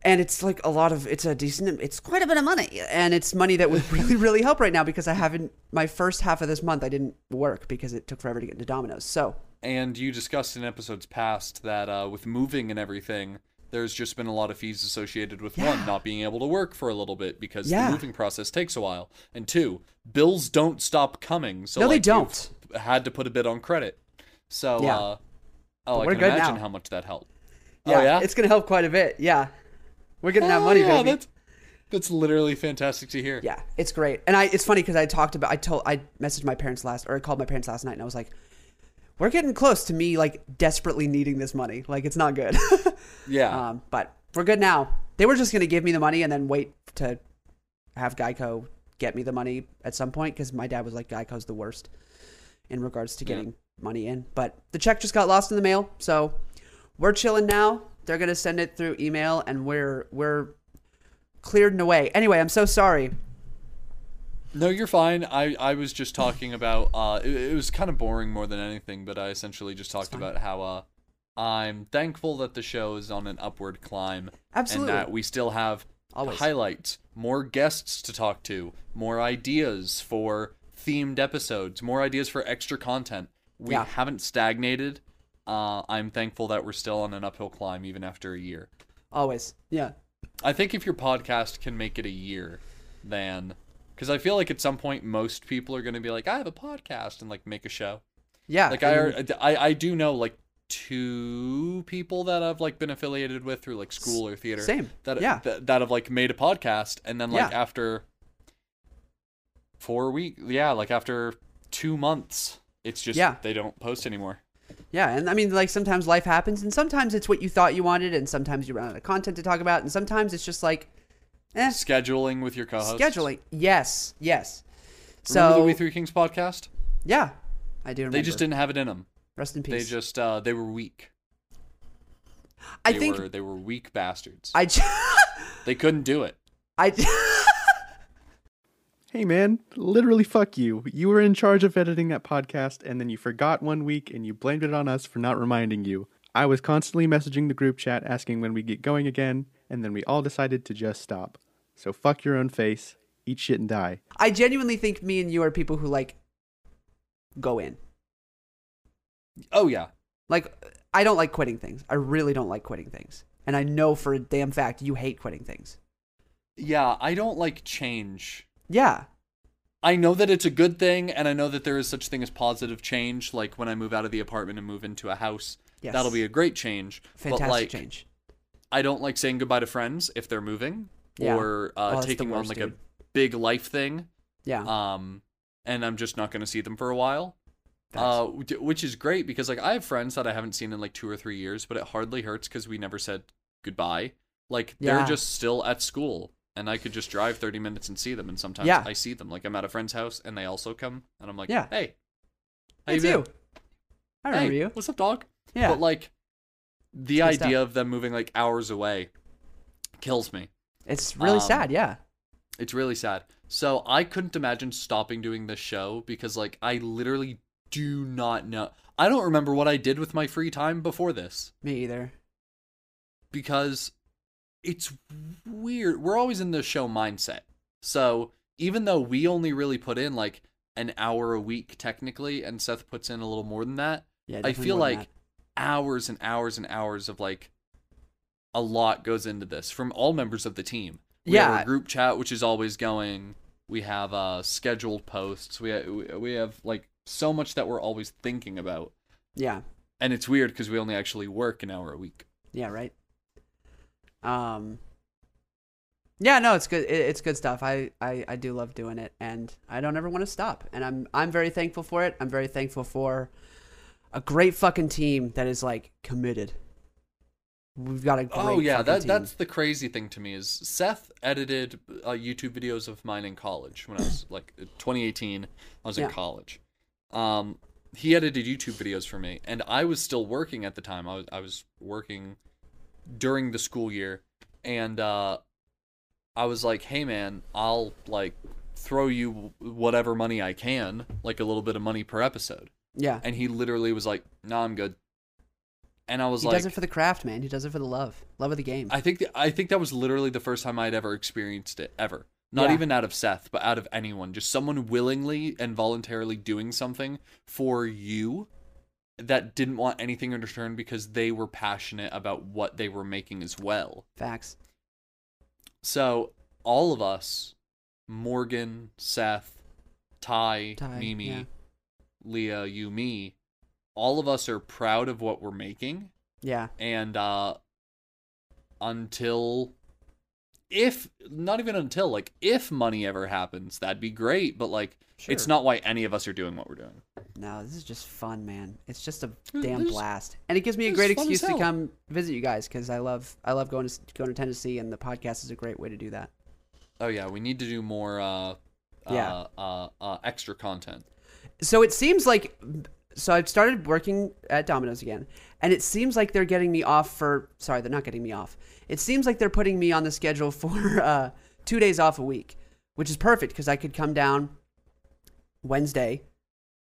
And it's like a lot of it's a decent it's quite a bit of money, and it's money that would really [LAUGHS] really help right now because I haven't my first half of this month I didn't work because it took forever to get into Domino's. So And you discussed in episodes past that uh, with moving and everything, there's just been a lot of fees associated with one, not being able to work for a little bit because Yeah. the moving process takes a while. And two, bills don't stop coming. So No, they don't. Had to put a bit on credit. So, Yeah. uh, oh, I can imagine now. how much that helped. yeah, oh, yeah? it's gonna help quite a bit. Yeah, we're getting that Oh, money, yeah, baby. That's, that's literally fantastic to hear. Yeah, it's great. And I it's funny because I talked about I told I messaged my parents last or I called my parents last night and I was like, We're getting close to me like desperately needing this money. Like it's not good. [LAUGHS] Yeah. um, but we're good now. They were just gonna give me the money and then wait to have Geico get me the money at some point because my dad was like Geico's the worst in regards to Yeah. getting money in. But the check just got lost in the mail, so we're chilling now. They're gonna send it through email and we're we're cleared and away. Anyway, I'm so sorry. No, you're fine. I, I was just talking about uh it, it was kind of boring more than anything, but I essentially just talked about how uh I'm thankful that the show is on an upward climb Absolutely. and that we still have Always. highlights, more guests to talk to, more ideas for themed episodes, more ideas for extra content. We Yeah. haven't stagnated. Uh I'm thankful that we're still on an uphill climb even after a year. Always. Yeah. I think if your podcast can make it a year, then because I feel like at some point most people are going to be like, I have a podcast and like make a show. Yeah. Like I, I I do know like two people that I've like been affiliated with through like school or theater. Same. That Yeah. that, that have like made a podcast and then like Yeah. after four weeks, yeah, like after two months, it's just Yeah. they don't post anymore. Yeah, and I mean, like sometimes life happens, and sometimes it's what you thought you wanted, and sometimes you run out of content to talk about, and sometimes it's just like, eh, Scheduling with your co-host. scheduling. Yes, yes. Remember So the We Three Kings podcast? yeah, I do. Remember. They just didn't have it in them. rest in peace. They just uh they were weak. I They think were they were weak bastards. I. j- [LAUGHS] they couldn't do it. I. j- [LAUGHS] Hey man, literally fuck you. You were in charge of editing that podcast and then you forgot one week and you blamed it on us for not reminding you. I was constantly messaging the group chat asking when we get going again, and then we all decided to just stop. So fuck your own face, eat shit and die. I genuinely think me and you are people who like go in. Oh yeah. Like I don't like quitting things. I really don't like quitting things. And I know for a damn fact you hate quitting things. Yeah, I don't like change. Yeah. I know that it's a good thing, and I know that there is such thing as positive change. Like when I move out of the apartment and move into a house, Yes. that'll be a great change. Fantastic but like, change. I don't like saying goodbye to friends if they're moving Yeah. or Oh, uh, the taking on like dude. a big life thing. Yeah. Um, and I'm just not going to see them for a while. Uh, which- which is great because like I have friends that I haven't seen in like two or three years, but it hardly hurts because we never said goodbye. Like Yeah. they're just still at school, and I could just drive thirty minutes and see them. And sometimes Yeah. I see them. Like I'm at a friend's house, and they also come, and I'm like, Yeah. hey, how It's you you. I remember hey, you. What's up, dog? Yeah. But like, the It's idea of them moving like hours away kills me. it's really um, sad, yeah. It's really sad. So I couldn't imagine stopping doing this show because like I literally do not know. I don't remember what I did with my free time before this Me either. because it's weird. We're always in the show mindset. So even though we only really put in like an hour a week technically and Seth puts in a little more than that, Yeah. I feel like hours and hours and hours of like a lot goes into this from all members of the team. We have Yeah. group chat, which is always going. We have uh, scheduled posts. We ha- we have like so much that we're always thinking about. Yeah. and it's weird because we only actually work an hour a week. Yeah, right. Um Yeah, no, it's good it, it's good stuff. I, I I do love doing it and I don't ever want to stop. And I'm I'm very thankful for it. I'm very thankful for a great fucking team that is like committed. We've got a great oh yeah, that team. that's the crazy thing to me is Seth edited uh, YouTube videos of mine in college when I was [LAUGHS] like 2018. I was in college. Um, he edited YouTube videos for me, and I was still working at the time. I was I was working during the school year, and uh, I was like, "Hey man, I'll like throw you whatever money I can, like a little bit of money per episode." Yeah. And he literally was like, "No, I'm good." And I was He like, does it for the craft, man. He does it for the love. Love of the game. I think th- I think that was literally the first time I'd ever experienced it ever. Not Yeah. even out of Seth, but out of anyone. Just someone willingly and voluntarily doing something for you that didn't want anything in return because they were passionate about what they were making as well. Facts. So all of us, Morgan, Seth, Ty, Ty, Mimi, yeah. Leah, you, me, all of us are proud of what we're making Yeah. and uh until if not even until like if money ever happens that'd be great but like it's not why any of us are doing what we're doing No, this is just fun, man. It's just a damn blast, and it gives me a great is fun as excuse to come visit you guys because I love I love going to going to Tennessee, and the podcast is a great way to do that. oh yeah we need to do more uh Yeah. uh, uh, uh extra content So it seems like so I've started working at Domino's again, and it seems like they're getting me off for sorry they're not getting me off. It seems like they're putting me on the schedule [LAUGHS] for uh, two days off a week, which is perfect because I could come down Wednesday.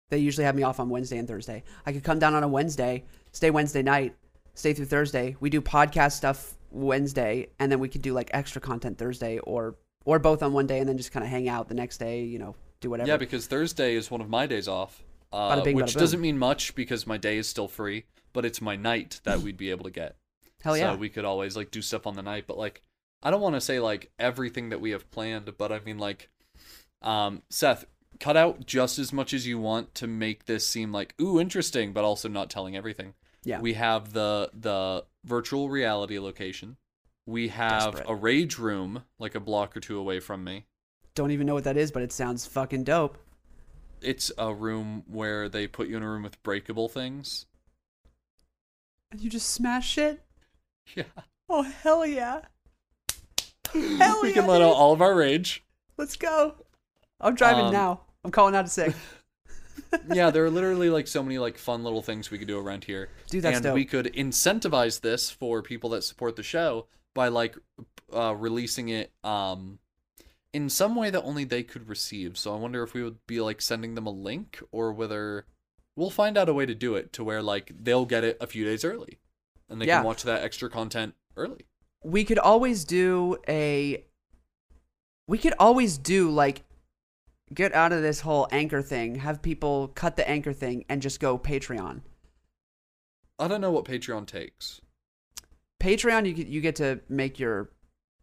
They usually have me off on Wednesday and Thursday. I could come down on a Wednesday, stay Wednesday night, stay through Thursday. We do podcast stuff Wednesday, and then we could do like extra content Thursday, or or both on one day, and then just kind of hang out the next day. You know, do whatever. yeah because thursday is one of my days off uh, Bada bing, which bada boom. doesn't mean much because my day is still free but it's my night that we'd be able to get [LAUGHS] Hell yeah. So we could always like do stuff on the night, but like I don't want to say like everything that we have planned, but I mean like um Seth, cut out just as much as you want to make this seem like ooh interesting, but also not telling everything. Yeah. We have the the virtual reality location. We have Desperate. a rage room like a block or two away from me. Don't even know what that is, but it sounds fucking dope. It's a room where they put you in a room with breakable things. And you just smash shit? Yeah. Oh hell yeah. [LAUGHS] Hell we yeah, can let out all of our rage. Let's go. I'm driving Um, now. I'm calling out a sick. [LAUGHS] [LAUGHS] yeah, there are literally like so many like fun little things we could do around here. Dude, that's and dope. we could incentivize this for people that support the show by like uh, releasing it um in some way that only they could receive. So I wonder if we would be like sending them a link or whether we'll find out a way to do it to where like they'll get it a few days early and they Yeah. can watch that extra content early. we could always do a we could always do like get out of this whole anchor thing have people cut the anchor thing and just go patreon I don't know what Patreon takes. patreon you get, you get to make your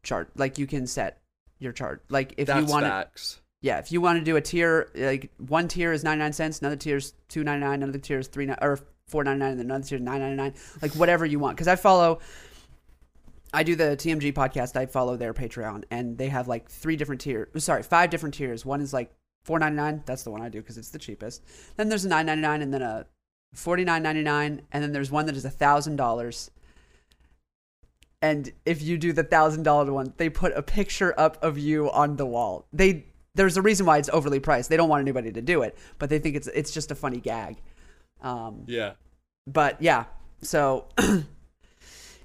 chart like you can set your chart like if That's you want to facts. yeah if you want to do a tier like one tier is 99 cents another tier is 299 another tier is 3 or 499 and then another tier is 999 like whatever you want because i follow I do the TMG podcast. I follow their Patreon, and they have like three different tiers. Sorry, five different tiers. One is like four ninety nine. That's the one I do because it's the cheapest. Then there's a nine ninety nine, and then a forty nine ninety nine, and then there's one that is a thousand dollars. And if you do the thousand dollar one, they put a picture up of you on the wall. They there's a reason why it's overly priced. They don't want anybody to do it, but they think it's it's just a funny gag. Um, Yeah. but yeah so [CLEARS THROAT]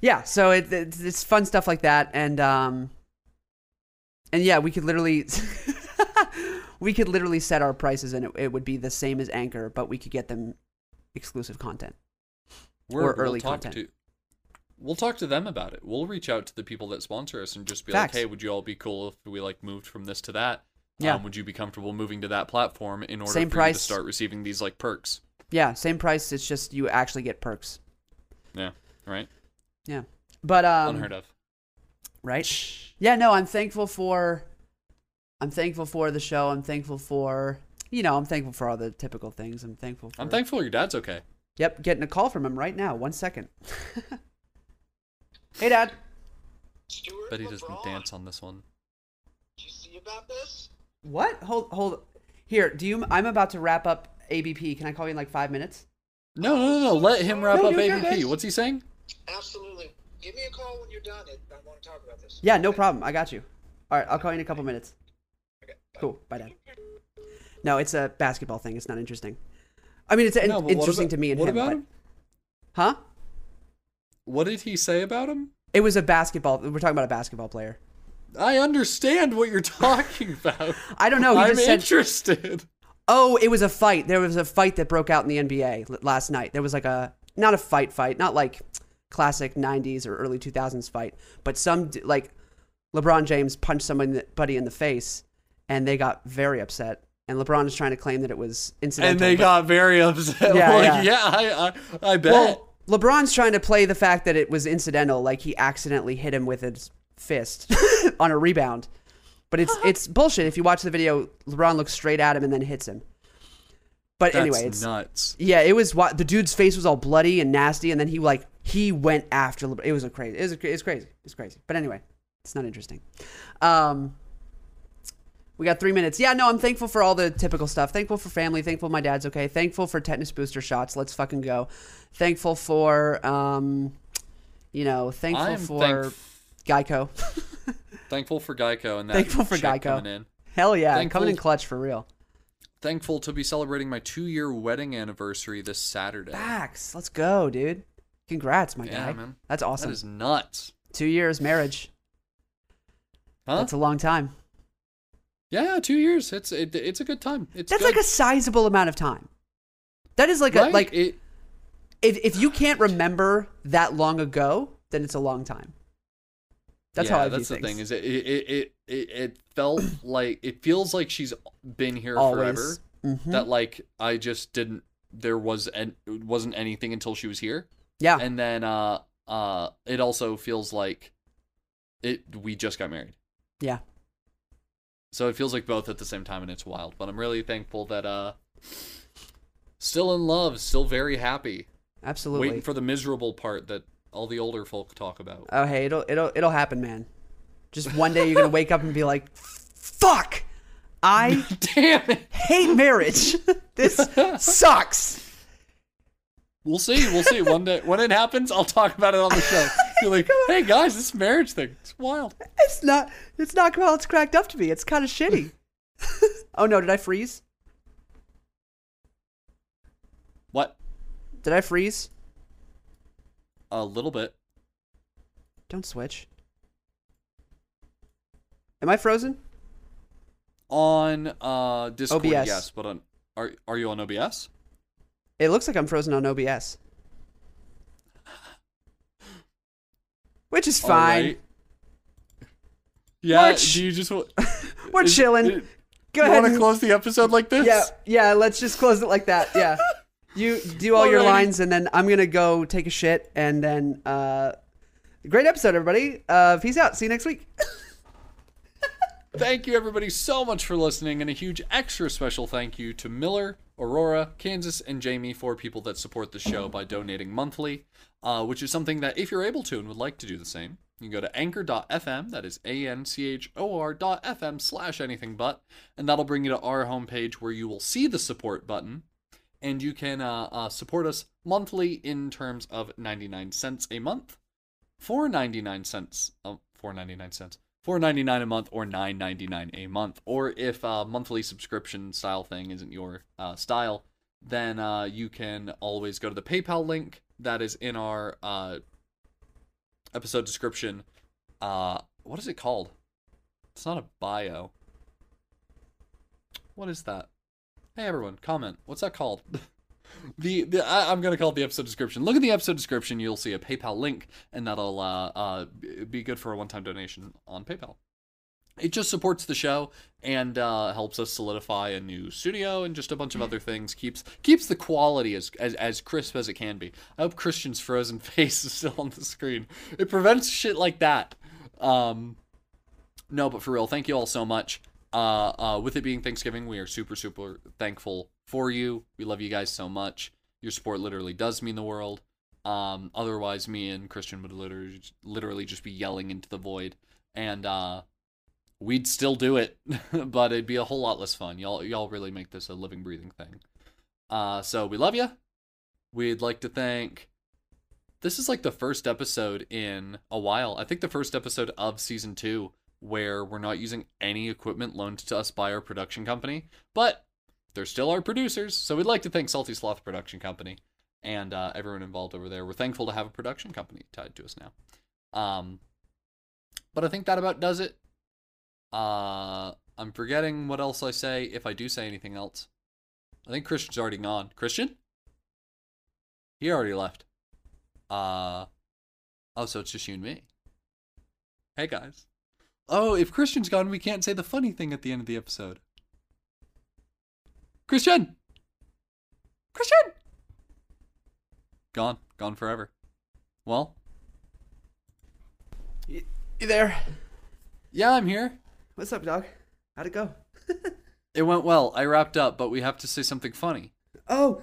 yeah so it, it's, it's fun stuff like that and um and yeah we could literally [LAUGHS] we could literally set our prices and it, it would be the same as anchor but we could get them exclusive content We're, Or early we'll content. To, we'll talk to them about it. We'll reach out to the people that sponsor us and just be Facts. like, "Hey, would you all be cool if we like moved from this to that? Yeah. Um, would you be comfortable moving to that platform in order Same for you to start receiving these like perks?" yeah same price it's just you actually get perks Yeah. Right. yeah but um Unheard of. right yeah no i'm thankful for i'm thankful for the show i'm thankful for you know i'm thankful for all the typical things i'm thankful for I'm thankful your dad's okay. Yep, getting a call from him right now. One second. [LAUGHS] hey, Dad. Stuart Bet he doesn't LeBron, dance on this one. Did you see about this? What? Hold, hold. Here, do you? I'm about to wrap up ABP. Can I call you in like five minutes? No, no, no, no. Let him wrap No, up no, no, ABP. no. What's he saying? Absolutely. Give me a call when you're done. It. I want to talk about this. Yeah, no problem. I got you. All right, I'll call you in a couple minutes. Okay, bye. Cool. Bye, Dad. No, it's a basketball thing. It's not interesting. I mean, it's No, interesting about- to me and what him. about but- him? Huh? What did he say about him? It was a basketball. We're talking about a basketball player. I understand what you're talking about. [LAUGHS] I don't know. He I'm just said, interested. Oh, it was a fight. There was a fight that broke out in the NBA last night. There was like a not a fight fight, not like classic 90s or early 2000s fight, but some like LeBron James punched somebody in the face and they got very upset. And LeBron is trying to claim that it was incidental. And they but- got very upset. Yeah, [LAUGHS] yeah. yeah, I, I, I bet. Well, LeBron's trying to play the fact that it was incidental, like he accidentally hit him with his fist [LAUGHS] on a rebound. But it's it's bullshit. If you watch the video, LeBron looks straight at him and then hits him. But That's anyway, it's nuts. yeah, it was what the dude's face was all bloody and nasty, and then he like he went after. LeBron. It was a crazy. It was a, it's crazy. It's crazy. But anyway, it's not interesting. Um, we got three minutes. Yeah, no, I'm thankful for all the typical stuff. Thankful for family. Thankful my dad's okay. Thankful for tetanus booster shots. Let's fucking go. Thankful for um, you know, thankful I'm for thank- Geico. [LAUGHS] thankful for Geico and that Thankful for Geico. coming in. Hell yeah, Thankful- coming in clutch for real. Thankful to be celebrating my two-year wedding anniversary this Saturday. Facts. Let's go, dude. Congrats, my Yeah, guy. man. That's awesome. That is nuts. Two years marriage. Huh? That's a long time. Yeah, two years. It's it, it's a good time. It's That's good. like a sizable amount of time. That is like right? a like it. if if you can't remember that long ago, then it's a long time. That's yeah, how I that's the things. thing. Is it it it it, it, felt [CLEARS THROAT] like it feels like she's been here Always. forever. Mhm. That like I just didn't. There was and it wasn't anything until she was here. yeah, and then uh uh it also feels like it we just got married yeah, so it feels like both at the same time and it's wild but i'm really thankful that uh still in love still very happy absolutely. waiting for the miserable part that all the older folk talk about oh hey, it'll it'll it'll happen, man. Just one day you're gonna wake up and be like, "Fuck, I [LAUGHS] damn it hate marriage. [LAUGHS] this sucks." we'll see we'll see one day when it happens i'll talk about it on the show [LAUGHS] you're like hey guys this marriage thing it's wild It's not. It's not how it's cracked up to be. It's kind of shitty. [LAUGHS] oh no, did I freeze? What? Did I freeze? A little bit. Don't switch. Am I frozen? On uh Discord, OBS. yes, but on are are you on OBS? It looks like I'm frozen on OBS. Which is fine. right. Yeah, ch- do you just want [LAUGHS] We're is- chilling. is- Go you ahead. want to close the episode like this? Yeah, yeah. Let's just close it like that. Yeah. [LAUGHS] You do all your Alrighty. lines, and then I'm gonna go take a shit, and then uh, great episode, everybody. Uh, peace out. See you next week. [LAUGHS] Thank you everybody so much for listening, and a huge extra special thank you to Miller, Aurora, Kansas, and Jamie for people that support the show by donating monthly, uh, which is something that if you're able to and would like to do the same, you can go to anchor.fm, that is A-N-C-H-O-R dot FM slash anything but, and that'll bring you to our homepage where you will see the support button, and you can uh, uh, support us monthly in terms of 99 cents a month, for 99 cents, oh, for 99 cents. Four ninety nine a month or nine ninety nine a month. Or if a monthly subscription style thing isn't your uh, style, then uh, you can always go to the PayPal link that is in our uh, episode description. Uh, what is it called? It's not a bio. What is that? Hey everyone, comment. What's that called? [LAUGHS] the the I, I'm gonna call it the episode description. Look at the episode description. You'll see a PayPal link, and that'll uh, uh be good for a one-time donation on PayPal. It just supports the show and uh, helps us solidify a new studio and just a bunch of other things. keeps keeps the quality as, as as crisp as it can be. I hope Christian's frozen [LAUGHS] face is still on the screen. It prevents shit like that. Um, no, but for real, thank you all so much. Uh, uh, with it being Thanksgiving, we are super, super thankful for you. We love you guys so much. Your support literally does mean the world. Um, otherwise, me and Christian would literally, literally just be yelling into the void, and uh, we'd still do it, [LAUGHS] but it'd be a whole lot less fun. Y'all, y'all really make this a living, breathing thing. Uh, so we love you. We'd like to thank. This is like the first episode in a while. I think the first episode of season two where we're not using any equipment loaned to us by our production company, but they're still our producers. So we'd like to thank Salty Sloth Production Company and uh, everyone involved over there. We're thankful to have a production company tied to us now. Um, but I think that about does it. Uh, I'm forgetting what else I say if I do say anything else. I think Christian's already gone. Christian? He already left. Uh, oh, so it's just you and me. Hey guys. Oh, if Christian's gone, we can't say the funny thing at the end of the episode. Christian! Christian! Gone. Gone forever. Well, You, you there? yeah, I'm here. What's up, dog? How'd it go? [LAUGHS] It went well. I wrapped up, but we have to say something funny. Oh,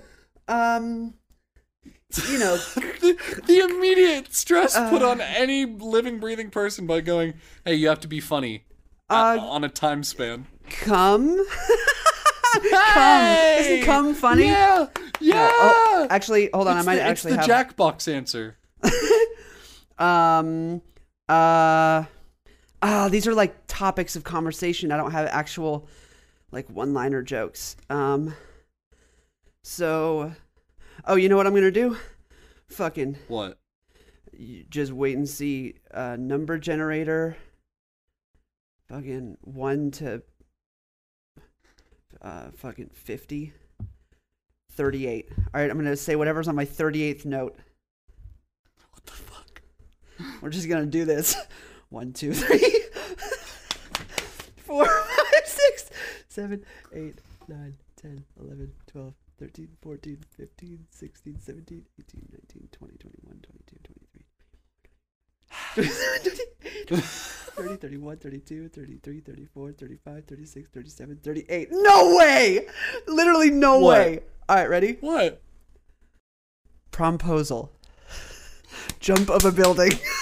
um, you know, [LAUGHS] the, the immediate stress put Uh. on any living, breathing person by going, hey, you have to be funny Uh, uh, on a time span. come. [LAUGHS] come. Isn't come funny? Yeah! Yeah! Oh, actually, hold on. it's I might the, actually it's the have. Jackbox answer. [LAUGHS] Um. Uh. Ah, these are like topics of conversation. I don't have actual, like, one-liner jokes. Um. So, oh, you know what I'm gonna do? Fucking, What? you just wait and see. Uh, number generator. Fucking one to. Uh, fucking fifty. 38. All right, I'm going to say whatever's on my 38th note. What the fuck? We're just gonna do this. [LAUGHS] One, two, three, [LAUGHS] four, five, six, seven, eight, nine, ten, eleven, twelve, thirteen, fourteen, fifteen, sixteen, seventeen, eighteen, nineteen, twenty, twenty-one, twenty-two, twenty-three. [LAUGHS] 30, 31, 32, 33, 34, 35, 36, 37, 38. No way! Literally no What? way. All right, ready? What? Promposal. Jump of a building. [LAUGHS]